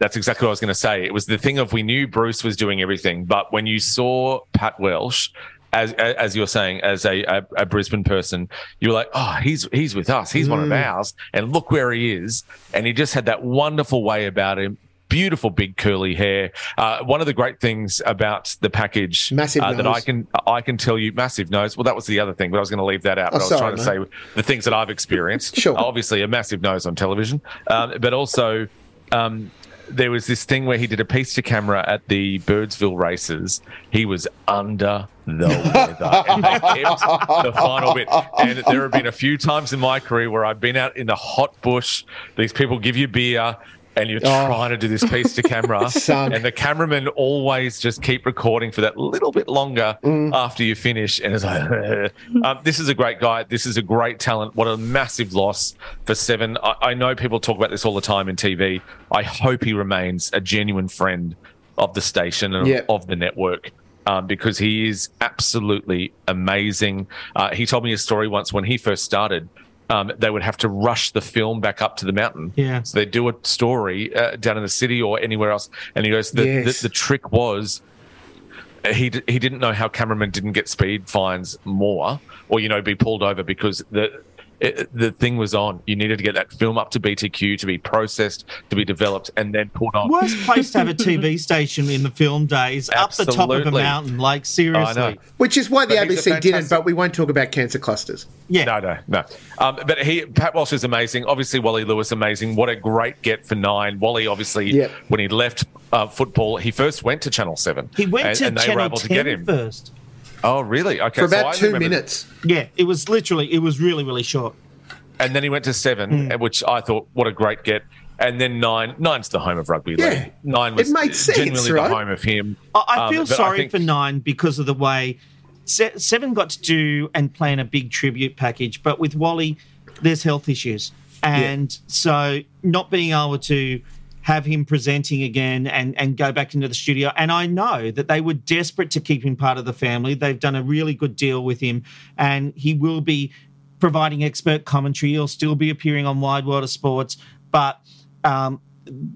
That's exactly what I was going to say. It was the thing of we knew Bruce was doing everything, but when you saw Pat Welsh, as as you're saying, as a, a, a Brisbane person, you were like, oh, he's he's with us. He's one of Mm. ours, and look where he is. And he just had that wonderful way about him. Beautiful big curly hair. Uh, one of the great things about the package Massive uh, that I can I can tell you massive nose. Well, that was the other thing, but I was going to leave that out. Oh, but I was sorry, trying to say the things that I've experienced. Sure. Obviously, a massive nose on television, um, but also um, there was this thing where he did a piece to camera at the Birdsville races. He was under the weather, and they kept the final bit. And there have been a few times in my career where I've been out in the hot bush. These people give you beer. And you're Oh. trying to do this piece to camera, and the cameramen always just keep recording for that little bit longer Mm. after you finish. And it's like, um, this is a great guy. This is a great talent. What a massive loss for Seven. I, I know people talk about this all the time in TV. I hope he remains a genuine friend of the station and Yeah. of the network. Um, because he is absolutely amazing. Uh, he told me a story once when he first started. Um, they would have to rush the film back up to the mountain. Yeah. So they do a story uh, down in the city or anywhere else, and he goes, the, Yes. the, the trick was he d- he didn't know how cameramen didn't get speed fines more or you know be pulled over because the it, the thing was on. You needed to get that film up to BTQ to be processed, to be developed, and then put on. Worst place to have a TV station in the film days, up the top of a mountain. Like seriously. Which is why the But he's a ABC didn't, but we won't talk about cancer clusters. Yeah. No, no, no. Um, but he, Pat Welsh is amazing. Obviously, Wally Lewis, amazing. What a great get for nine. Wally, obviously, Yep. when he left uh, football, he first went to Channel 7. He went and, to and they Channel were able 10 to get him. first. Oh, really? Okay. For about I two remember- minutes. Yeah, it was literally, it was really, really short. And then he went to seven, Hmm. which I thought, what a great get. And then nine, nine's the home of rugby Yeah. league. Nine was It makes sense, genuinely right? the home of him. I, I Um, feel I sorry think- for Nine because of the way Se- Seven got to do and plan a big tribute package, but with Wally, there's health issues, and so not being able to have him presenting again and and go back into the studio. And I know that they were desperate to keep him part of the family. They've done a really good deal with him, and he will be providing expert commentary. He'll still be appearing on Wide World of Sports, but um,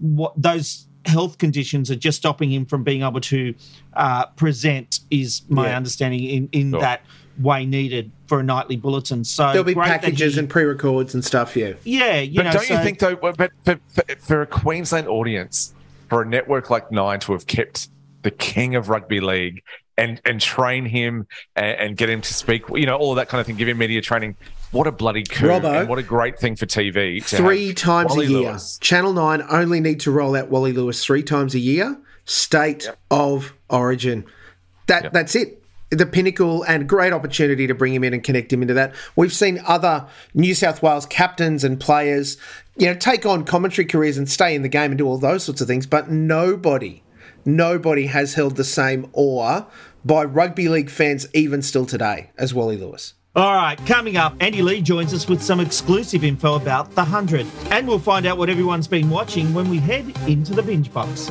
what those health conditions are just stopping him from being able to uh, present is my Yeah. understanding in, in Sure. that way needed for a nightly bulletin. So There'll be packages he- and pre-records and stuff. Yeah. yeah, you but know, don't you think though? But for, for, for a Queensland audience, for a network like Nine to have kept the king of rugby league and and train him and, and get him to speak, you know, all of that kind of thing, give him media training. What a bloody coup! Robbo. and what a great thing for TV. Three times Wally a year. Lewis. Channel 9 only need to roll out Wally Lewis three times a year. State of origin. That That's it. The pinnacle and great opportunity to bring him in and connect him into that. We've seen other New South Wales captains and players, you know, take on commentary careers and stay in the game and do all those sorts of things, but nobody, nobody has held the same awe by rugby league fans even still today as Wally Lewis. All right, coming up, Andy Lee joins us with some exclusive info about The 100. And we'll find out what everyone's been watching when we head into the binge box.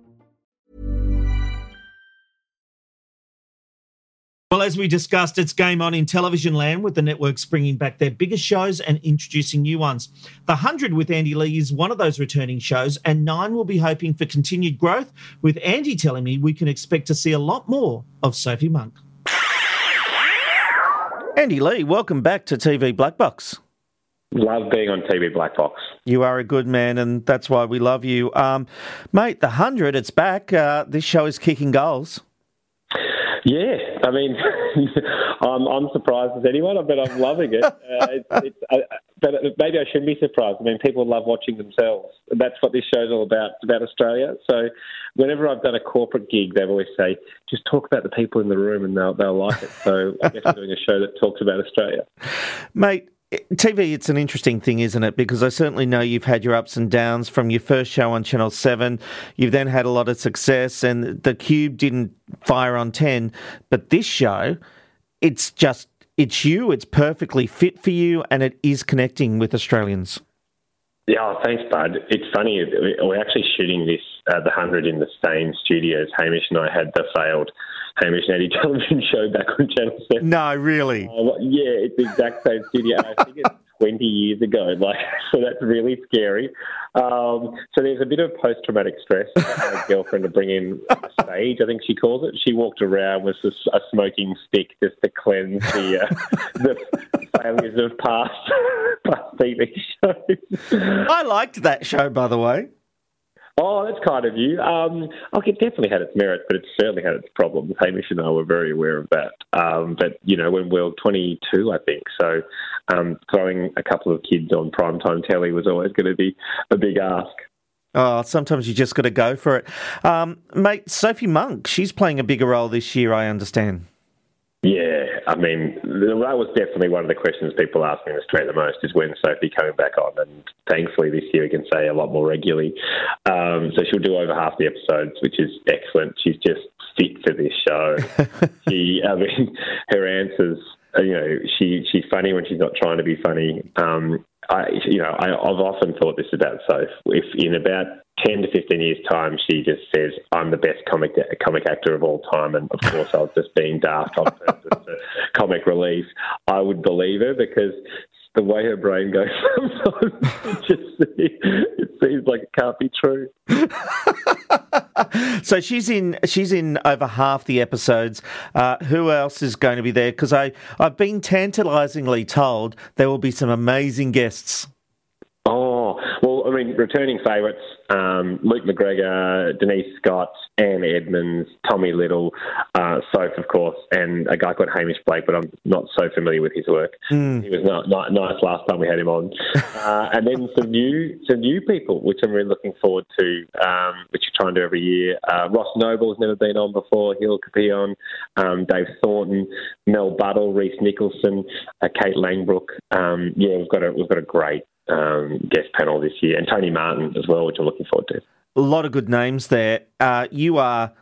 Well, as we discussed, it's game on in television land with the networks bringing back their biggest shows and introducing new ones. The 100 with Andy Lee is one of those returning shows, and Nine will be hoping for continued growth, with Andy telling me we can expect to see a lot more of Sophie Monk. Andy Lee, welcome back to TV Black Box. Love being on TV Black Box. You are a good man, and that's why we love you. Um, mate, the 100, it's back. Uh, this show is kicking goals. Yeah, I mean, I'm, I'm surprised as anyone, but I'm loving it. Uh, it's, it's, uh, but maybe I shouldn't be surprised. I mean, people love watching themselves. That's what this show's all about, about Australia. So, whenever I've done a corporate gig, they always say, "Just talk about the people in the room, and they'll they'll like it." So, I guess we're doing a show that talks about Australia. Mate, TV, it's an interesting thing, isn't it? Because I certainly know you've had your ups and downs from your first show on Channel 7. You've then had a lot of success, and The Cube didn't fire on 10. But this show, it's just, it's you, it's perfectly fit for you, and it is connecting with Australians. Yeah, oh, thanks, Bud. It's funny. We're actually shooting this, uh, the 100 in the same studios. Hamish and I had the failed Hamish and Andy television show back on Channel 7. No, really? Uh, yeah, it's the exact same studio. I think it's 20 years ago. Like, so that's really scary. Um, so there's a bit of post-traumatic stress. My girlfriend to bring in a sage, I think she calls it. She walked around with a, a smoking stick just to cleanse the uh, the failures of past past TV shows. I liked that show, by the way. Oh, that's kind of you. Um, look, it definitely had its merits, but it certainly had its problems. Hamish and I were very aware of that. Um, but, you know, when we were 22, I think, so um, throwing a couple of kids on primetime telly was always going to be a big ask. Oh, sometimes you just got to go for it. Um, mate, Sophie Monk, she's playing a bigger role this year, I understand. Yeah, I mean, that was definitely one of the questions people ask me in Australia the most is when Sophie coming back on, and thankfully this year we can say a lot more regularly. Um, so she'll do over half the episodes, which is excellent. She's just fit for this show. she, I mean, her answers. You know, she she's funny when she's not trying to be funny. Um, I, you know, I, I've often thought this about Soph. If in about ten to fifteen years' time, she just says, "I'm the best comic comic actor of all time," and of course, I was just being daft on purpose for comic relief, I would believe her because the way her brain goes sometimes, it just it seems like it can't be true. So she's in she's in over half the episodes. Uh, who else is going to be there? Because I I've been tantalisingly told there will be some amazing guests. Oh, well, I mean, returning favourites um, Luke McGregor, Denise Scott, Anne Edmonds, Tommy Little, uh, Soph, of course, and a guy called Hamish Blake, but I'm not so familiar with his work. Mm. He was not, not, nice last time we had him on. Uh, and then some new some new people, which I'm really looking forward to, um, which we try and do every year. Uh, Ross Noble's never been on before, Hill Capillon, um, Dave Thornton, Mel Buttle, Rhys Nicholson, uh, Kate Langbroek. Um, yeah, we've got a we've got a great um, guest panel this year, and Tony Martin as well, which I'm looking forward to. A lot of good names there. Uh, you are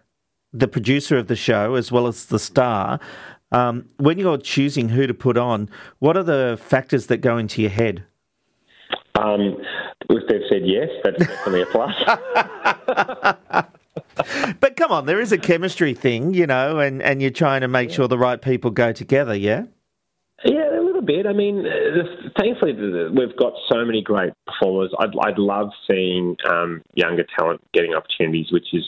the producer of the show as well as the star. Um, when you're choosing who to put on, what are the factors that go into your head? Um, if they've said yes, that's definitely a plus. But come on, there is a chemistry thing, you know, and, and you're trying to make sure the right people go together, yeah? Bit. I mean, uh, thankfully, we've got so many great performers. I'd, I'd love seeing um, younger talent getting opportunities, which is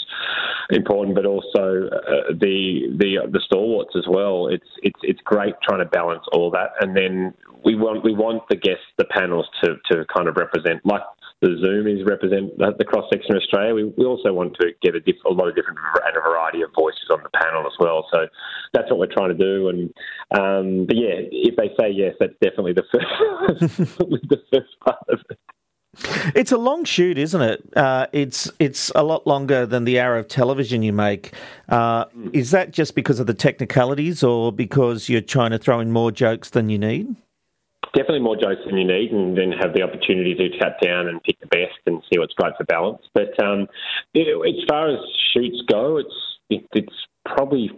important, but also uh, the the the stalwarts as well. It's it's it's great trying to balance all that, and then we want we want the guests, the panels, to to kind of represent like. The Zoom is represent the the cross section of Australia. We, we also want to get a, diff, a lot of different and a variety of voices on the panel as well. So that's what we're trying to do. And um, but yeah, if they say yes, that's definitely the first the first part of it. It's a long shoot, isn't it? Uh, it's it's a lot longer than the hour of television you make. Uh, is that just because of the technicalities, or because you're trying to throw in more jokes than you need? Definitely more jokes than you need, and then have the opportunity to cut down and pick the best and see what's great for balance. But um, know, as far as shoots go, it's it, it's probably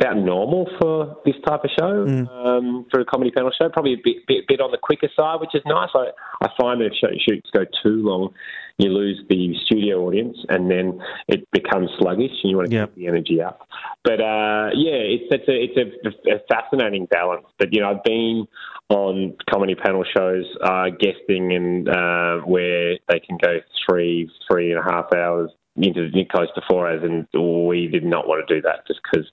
about normal for this type of show, um, for a comedy panel show. Probably a bit, bit, bit on the quicker side, which is nice. I, I find that if show, shoots go too long, you lose the studio audience, and then it becomes sluggish, and you want to keep the energy up. But uh, yeah, it's it's a it's a, a fascinating balance. But you know, I've been on comedy panel shows, uh, guesting, and uh, where they can go three three and a half hours into close to four hours, and we did not want to do that just because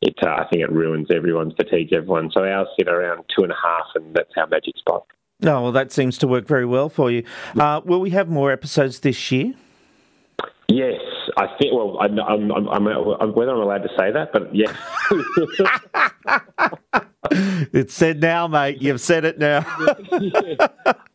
it. Uh, I think it ruins everyone's fatigue, everyone. So ours sit around two and a half, and that's our magic spot. No, well, that seems to work very well for you. Uh, will we have more episodes this year? Yes, I think. Well, I'm, I'm, I'm, I'm whether I'm allowed to say that, but yes. It's said now, mate. You've said it now.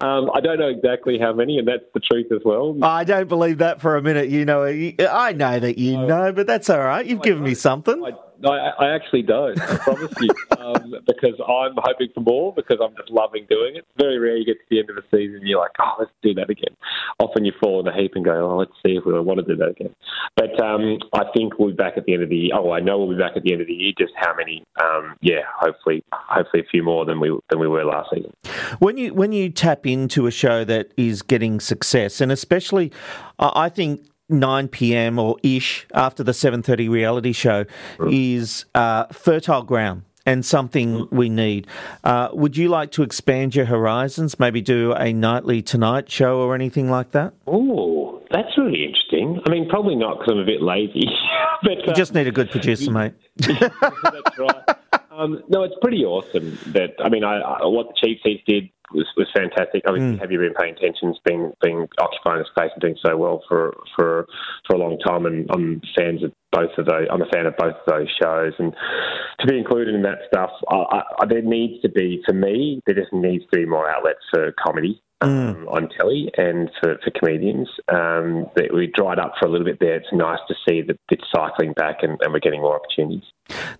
um, I don't know exactly how many, and that's the truth as well. I don't believe that for a minute. You know, I know that you know, but that's all right. You've given me something. No, I, I actually don't. I promise you, um, because I'm hoping for more. Because I'm just loving doing it. It's very rare you get to the end of a season, and you're like, oh, let's do that again. Often you fall in a heap and go, oh, let's see if we want to do that again. But um, I think we'll be back at the end of the year. Oh, I know we'll be back at the end of the year. Just how many? Um, yeah, hopefully, hopefully a few more than we than we were last season. When you when you tap into a show that is getting success, and especially, I I think. 9 p.m. or ish after the 7:30 reality show is uh, fertile ground and something we need. Uh, would you like to expand your horizons? Maybe do a nightly Tonight show or anything like that? Oh, that's really interesting. I mean, probably not because I'm a bit lazy. but You just need a good producer, mate. That's right. Um, no, it's pretty awesome. That I mean, I, I, what the Cheap Seats did was, was fantastic. Obviously, have you been paying attention? It's been been occupying the space and doing so well for for for a long time, and I'm fans of both of those. I'm a fan of both of those shows, and to be included in that stuff, I, I, there needs to be for me. There just needs to be more outlets for comedy um, on telly and for, for comedians. Um, that we dried up for a little bit there. It's nice to see that it's cycling back and, and we're getting more opportunities.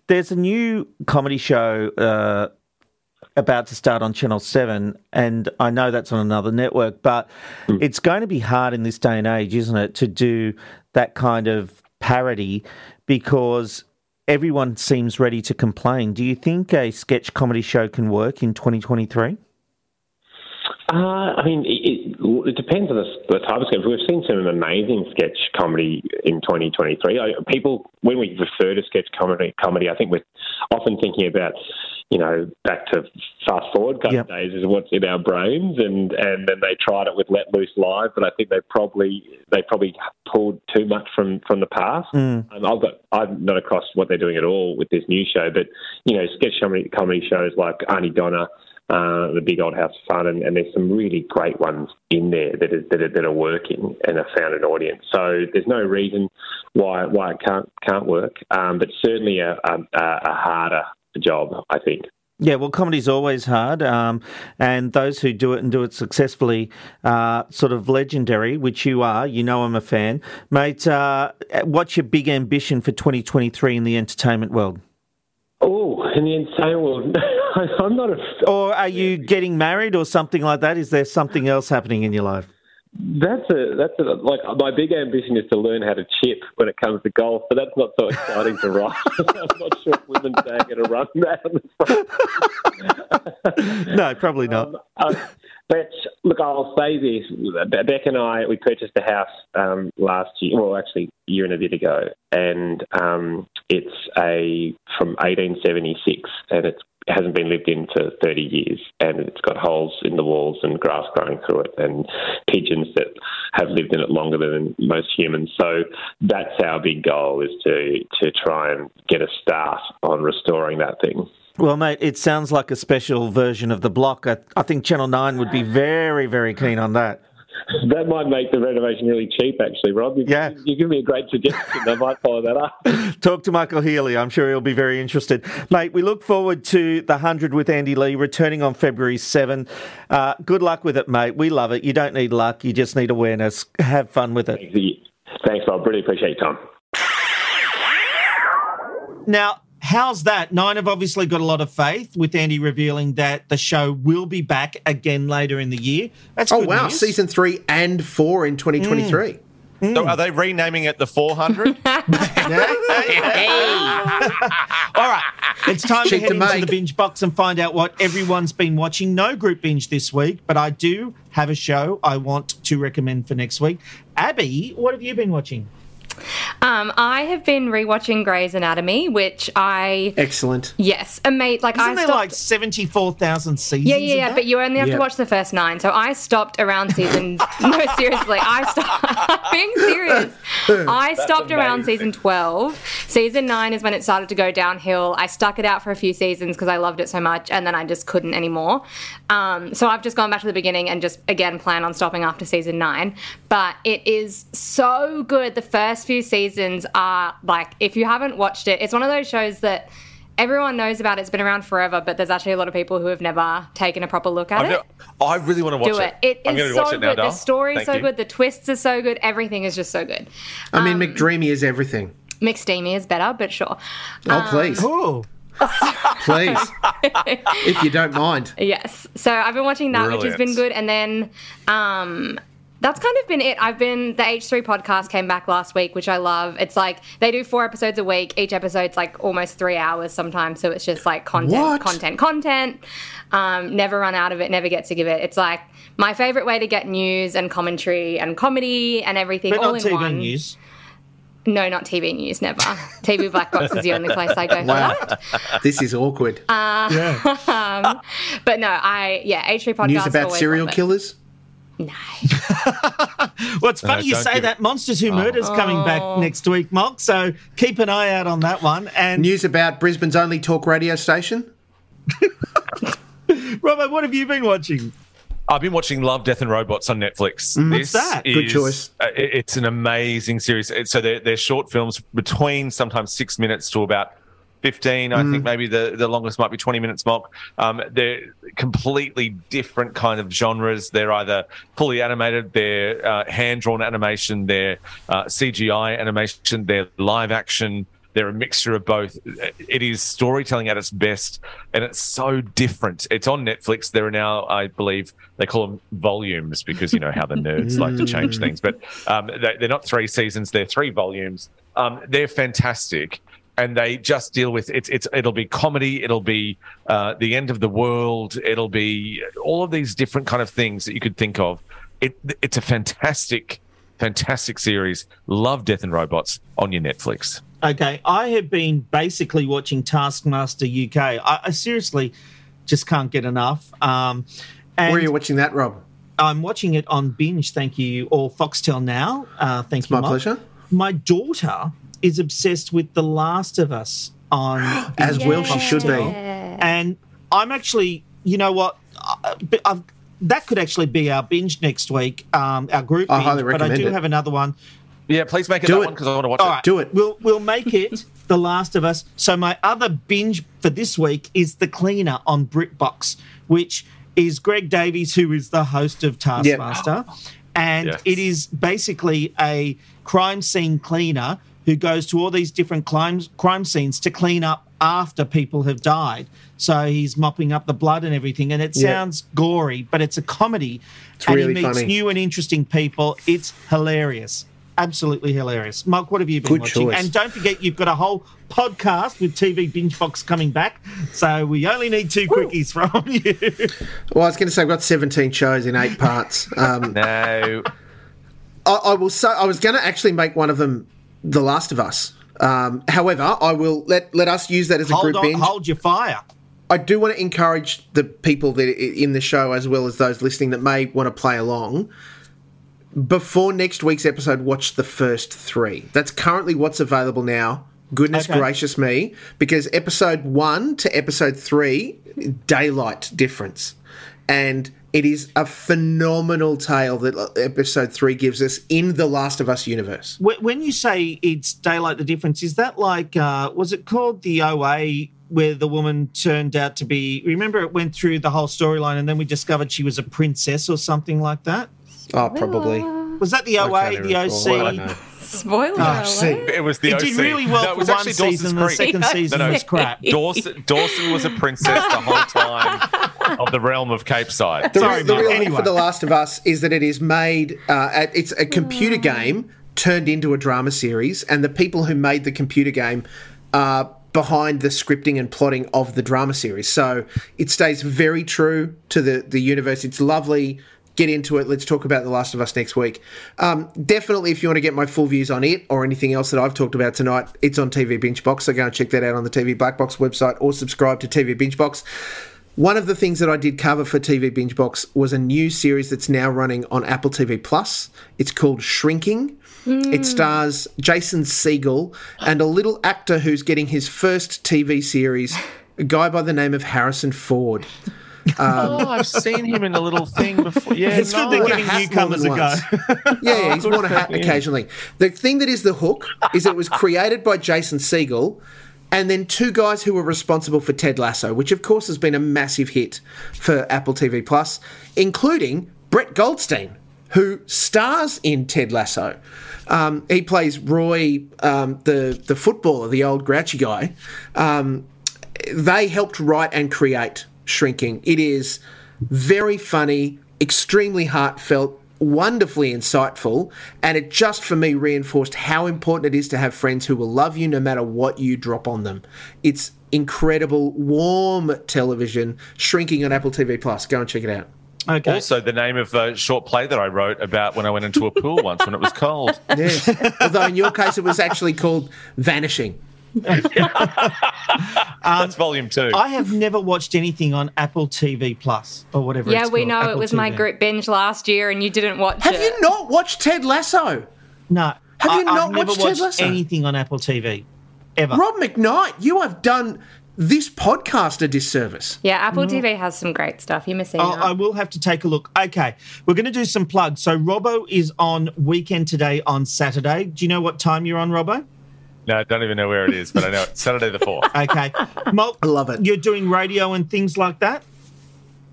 There's a new comedy show uh, about to start on Channel 7, and I know that's on another network, but it's going to be hard in this day and age, isn't it, to do that kind of parody because everyone seems ready to complain. Do you think a sketch comedy show can work in 2023? Uh, I mean, it, it, it depends on the, the type of sketch. We've seen some amazing sketch comedy in 2023. I, people, when we refer to sketch comedy, comedy, I think we're often thinking about, you know, back to fast forward kind Yep. of days is what's in our brains, and and then they tried it with Let Loose Live, but I think they probably they probably pulled too much from from the past. Mm. Um, I've got I'm not across what they're doing at all with this new show, but you know, sketch comedy, comedy shows like Aunty Donna, uh, the Big Old House of Fun, and, and there's some really great ones in there that are, that are that are working and have found an audience. So there's no reason why why it can't can't work, um, but certainly a, a, a harder job, I think. Yeah, well, comedy's always hard, um, and those who do it and do it successfully are sort of legendary, which you are. You know I'm a fan. Mate, uh, what's your big ambition for 2023 in the entertainment world? Oh, in the insane world, I'm not a. Or are you getting married or something like that? Is there something else happening in your life? That's a that's a, like my big ambition is to learn how to chip when it comes to golf, but that's not so exciting to write. I'm not sure if women's day are going to run that. On the front. No, probably not. Uh, but look, I'll say this: Be- Beck and I, we purchased a house um, last year. Well, actually, a year and a bit ago, and um, it's a from 1876, and it's, it hasn't been lived in for 30 years, and it's got holes in the walls and grass growing through it, and pigeons that have lived in it longer than most humans. So that's our big goal: is to to try and get a start on restoring that thing. Well, mate, it sounds like a special version of the block. I, I think Channel 9 would be very, very keen on that. That might make the renovation really cheap, actually, Rob. You, Yeah. you give me a great suggestion. I might follow that up. Talk to Michael Healy. I'm sure he'll be very interested. Mate, we look forward to the 100 with Andy Lee returning on February 7. Uh, good luck with it, mate. We love it. You don't need luck, you just need awareness. Have fun with it. Thanks, Rob. Really appreciate your time. Now, how's that? Nine have obviously got a lot of faith with Andy revealing that the show will be back again later in the year. That's oh wow, news. season three and four in 2023. Mm. So are they renaming it the 400? All right, it's time to head to into make. the binge box and find out what everyone's been watching. No group binge this week, but I do have a show I want to recommend for next week. Abby, what have you been watching? Um, I have been rewatching Grey's Anatomy, which I Excellent. yes, amazing. Like Isn't I there stopped. like seventy-four thousand seasons? yeah, yeah, of yeah. that? But you only have Yeah. to watch the first nine. So I stopped around season. no, seriously, I stopped. Being serious. I That's stopped around amazing. season twelve. Season nine is when it started to go downhill. I stuck it out for a few seasons because I loved it so much, and then I just couldn't anymore. Um, so I've just gone back to the beginning and just again plan on stopping after season nine. But it is so good. The first few seasons are like, if you haven't watched it, it's one of those shows that. Everyone knows about it. It's been around forever, but there's actually a lot of people who have never taken a proper look at I've it. no- I really want to watch Do it. It I'm is going to so watch it now, good. The Dal. story's Thank so you. good. The twists are so good. Everything is just so good. I mean, Um, McDreamy is everything. McSteamy is better, but sure. Oh, please. Oh. please. if you don't mind. Yes. So I've been watching that, which has been good. And then um, that's kind of been it. I've been, the H3 podcast came back last week, which I love. It's like they do four episodes a week. Each episode's like almost three hours sometimes. So it's just like content, What? content, content. Um, never run out of it, never get sick of it. It's like my favorite way to get news and commentary and comedy and everything But all not in TV one. news. No, not TV news, never. TV Black Box is the only place I go for that. this is awkward. Uh, um, but no, I yeah, H3 podcast. News about serial killers. it. Killers? Well, it's funny Uh, you say give- that. Monsters Who Oh. Murder's coming back Oh. next week, Molk. So keep an eye out on that one. And News about Brisbane's only talk radio station? Robert, what have you been watching? I've been watching Love, Death, and Robots on Netflix. Mm. What's This that? Good choice. uh, it- it's an amazing series. It- So they're, they're short films between sometimes six minutes to about 15. I Mm. think maybe the, the longest might be 20 minutes Molk. Um, they're completely different kind of genres. They're either fully animated, they're uh, hand drawn animation, they're uh, CGI animation, they're live action. They're a mixture of both. It is storytelling at its best, and it's so different. It's on Netflix. There are now, I believe, they call them volumes because you know how the nerds like to change things. But um, they- they're not three seasons; they're three volumes. Um, they're fantastic, and they just deal with it's it's it'll be comedy, it'll be uh, the end of the world, it'll be all of these different kind of things that you could think of. It it's a fantastic, fantastic series. Love Death and Robots on your Netflix. Okay, I have been basically watching Taskmaster UK. I, I seriously just can't get enough. Um, and Where are you watching that, Rob? I'm watching it on Binge, thank you, or Foxtel now. Uh, thank It's you. my Mark. pleasure. My daughter is obsessed with The Last of Us on As Binge well she should be. And I'm actually, you know what? I- but I've, that could actually be our binge next week, um, our group I binge. highly but I do it. have another one. Yeah, please make it Do that it. one because I want to watch All it. right, Do it. We'll we'll make it The Last of Us. So my other binge for this week is The Cleaner on BritBox, which is Greg Davies, who is the host of Taskmaster, and Yes. it is basically a crime scene cleaner who goes to all these different crime crime scenes to clean up after people have died. So he's mopping up the blood and everything, and it Yeah. sounds gory, but it's a comedy, It's and really he meets funny. new and interesting people. It's hilarious absolutely hilarious. Molk, what have you been Good watching? choice. And don't forget, you've got a whole podcast with TV Binge Box coming back. So we only need two quickies from you. Well, I was going to say I've got 17 shows in eight parts. Um, No, I, I will say I was going to actually make one of them The Last of Us. Um, however, I will let let us use that as a hold group on, binge. hold your fire. I do want to encourage the people that in the show, as well as those listening that may want to play along. Before next week's episode, watch the first three. That's currently what's available now. Goodness Okay. gracious me, because episode one to episode three, daylight difference, and it is a phenomenal tale that episode three gives us in the Last of Us universe. When you say it's daylight the difference, is that like uh, was it called the OA where the woman turned out to be? Remember, it went through the whole storyline, and then we discovered she was a princess or something like that. Oh, probably. Was that the OA, the even recall. I OC? don't. Spoiler Oh, alert. it was the It OC. did really well No, it for was one actually season, Dawson's and the second season No, no. was crap. Dawson, Dawson was a princess the whole time of the realm of Cape Side. The, Sorry, the Mark. real thing Anyway. for The Last of Us is that it is made, uh, at- it's a computer game turned into a drama series, and the people who made the computer game are behind the scripting and plotting of the drama series. So it stays very true to the, the universe. It's lovely. Get into it. Let's talk about The Last of Us next week. Um, definitely, if you want to get my full views on it or anything else that I've talked about tonight, it's on TV Binge Box. So go and check that out on the TV Black Box website or subscribe to TV Binge Box. One of the things that I did cover for TV Binge Box was a new series that's now running on Apple TV Plus. It's called Shrinking. Hmm. It stars Jason Segel and a little actor who's getting his first TV series, a guy by the name of Harrison Ford. oh, I've seen him in a little thing before. Yeah, It's good they're no. Giving newcomers a go. Yeah, yeah, he's worn a hat occasionally. The thing that is the hook is that it was created by Jason Segel and then two guys who were responsible for Ted Lasso, which of course has been a massive hit for Apple TV Plus, including Brett Goldstein, who stars in Ted Lasso. Um, he plays Roy, um, the the footballer, the old grouchy guy. Um, they helped write and create Shrinking. It is very funny, extremely heartfelt, wonderfully insightful, and it just for me reinforced how important it is to have friends who will love you no matter what you drop on them. It's incredible, warm television, Shrinking on Apple TV Plus. Go and check it out. Okay. Also, the name of a short play that I wrote about when I went into a pool once when it was cold. Yes. Although in your case, it was actually called Vanishing. Um, That's volume two. I have never watched anything on Apple TV Plus or whatever. Yeah, it's we called, know Apple it was my TV. group binge last year and you didn't watch Have it. you not watched Ted Lasso? No, Have you I, not I've never watched Ted Lasso? anything on Apple TV ever. Rob McKnight, you have done this podcast a disservice. Yeah, Apple mm. TV has some great stuff. You're missing Oh. I will have to take a look. Okay, we're going to do some plugs. So Robbo is on weekend today on Saturday. Do you know what time you're on, Robbo? No, I don't even know where it is, but I know it's Saturday the 4th. Okay, Mol, I love it. You're doing radio and things like that.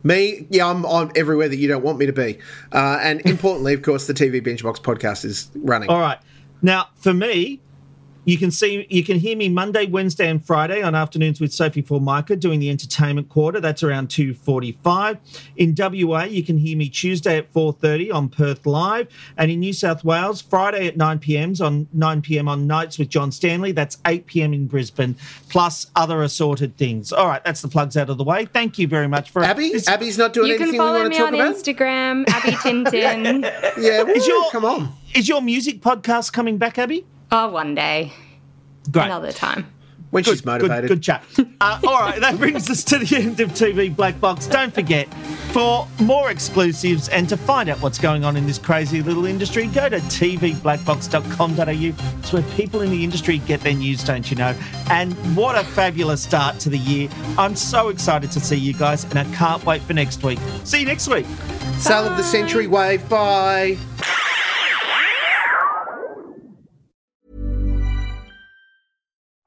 Me, yeah, I'm on everywhere that you don't want me to be. Uh, and importantly, of course, the TV Binge Box podcast is running. All right. Now, for me, You can see, you can hear me Monday, Wednesday, and Friday on afternoons with Sophie Formica doing the entertainment quarter. That's around two forty-five. In WA, you can hear me Tuesday at four thirty on Perth Live, and in New South Wales, Friday at nine pm's on nine pm on nights with John Stanley. That's eight pm in Brisbane, plus other assorted things. All right, that's the plugs out of the way. Thank you very much for Abby. Abby's not doing You can anything we follow want me on about. Instagram, Abby Tintin. yeah, Is your come on? Is your music podcast coming back, Abby? Oh, one day. Great. Another time. When Good, she's motivated. Good, good chat. Uh, all right, that brings us to the end of TV Black Box. Don't forget, for more exclusives and to find out what's going on in this crazy little industry, go to tvblackbox.com.au. It's where people in the industry get their news, don't you know? And what a fabulous start to the year. I'm so excited to see you guys, and I can't wait for next week. See you next week. Sale of the Century Wave. Bye.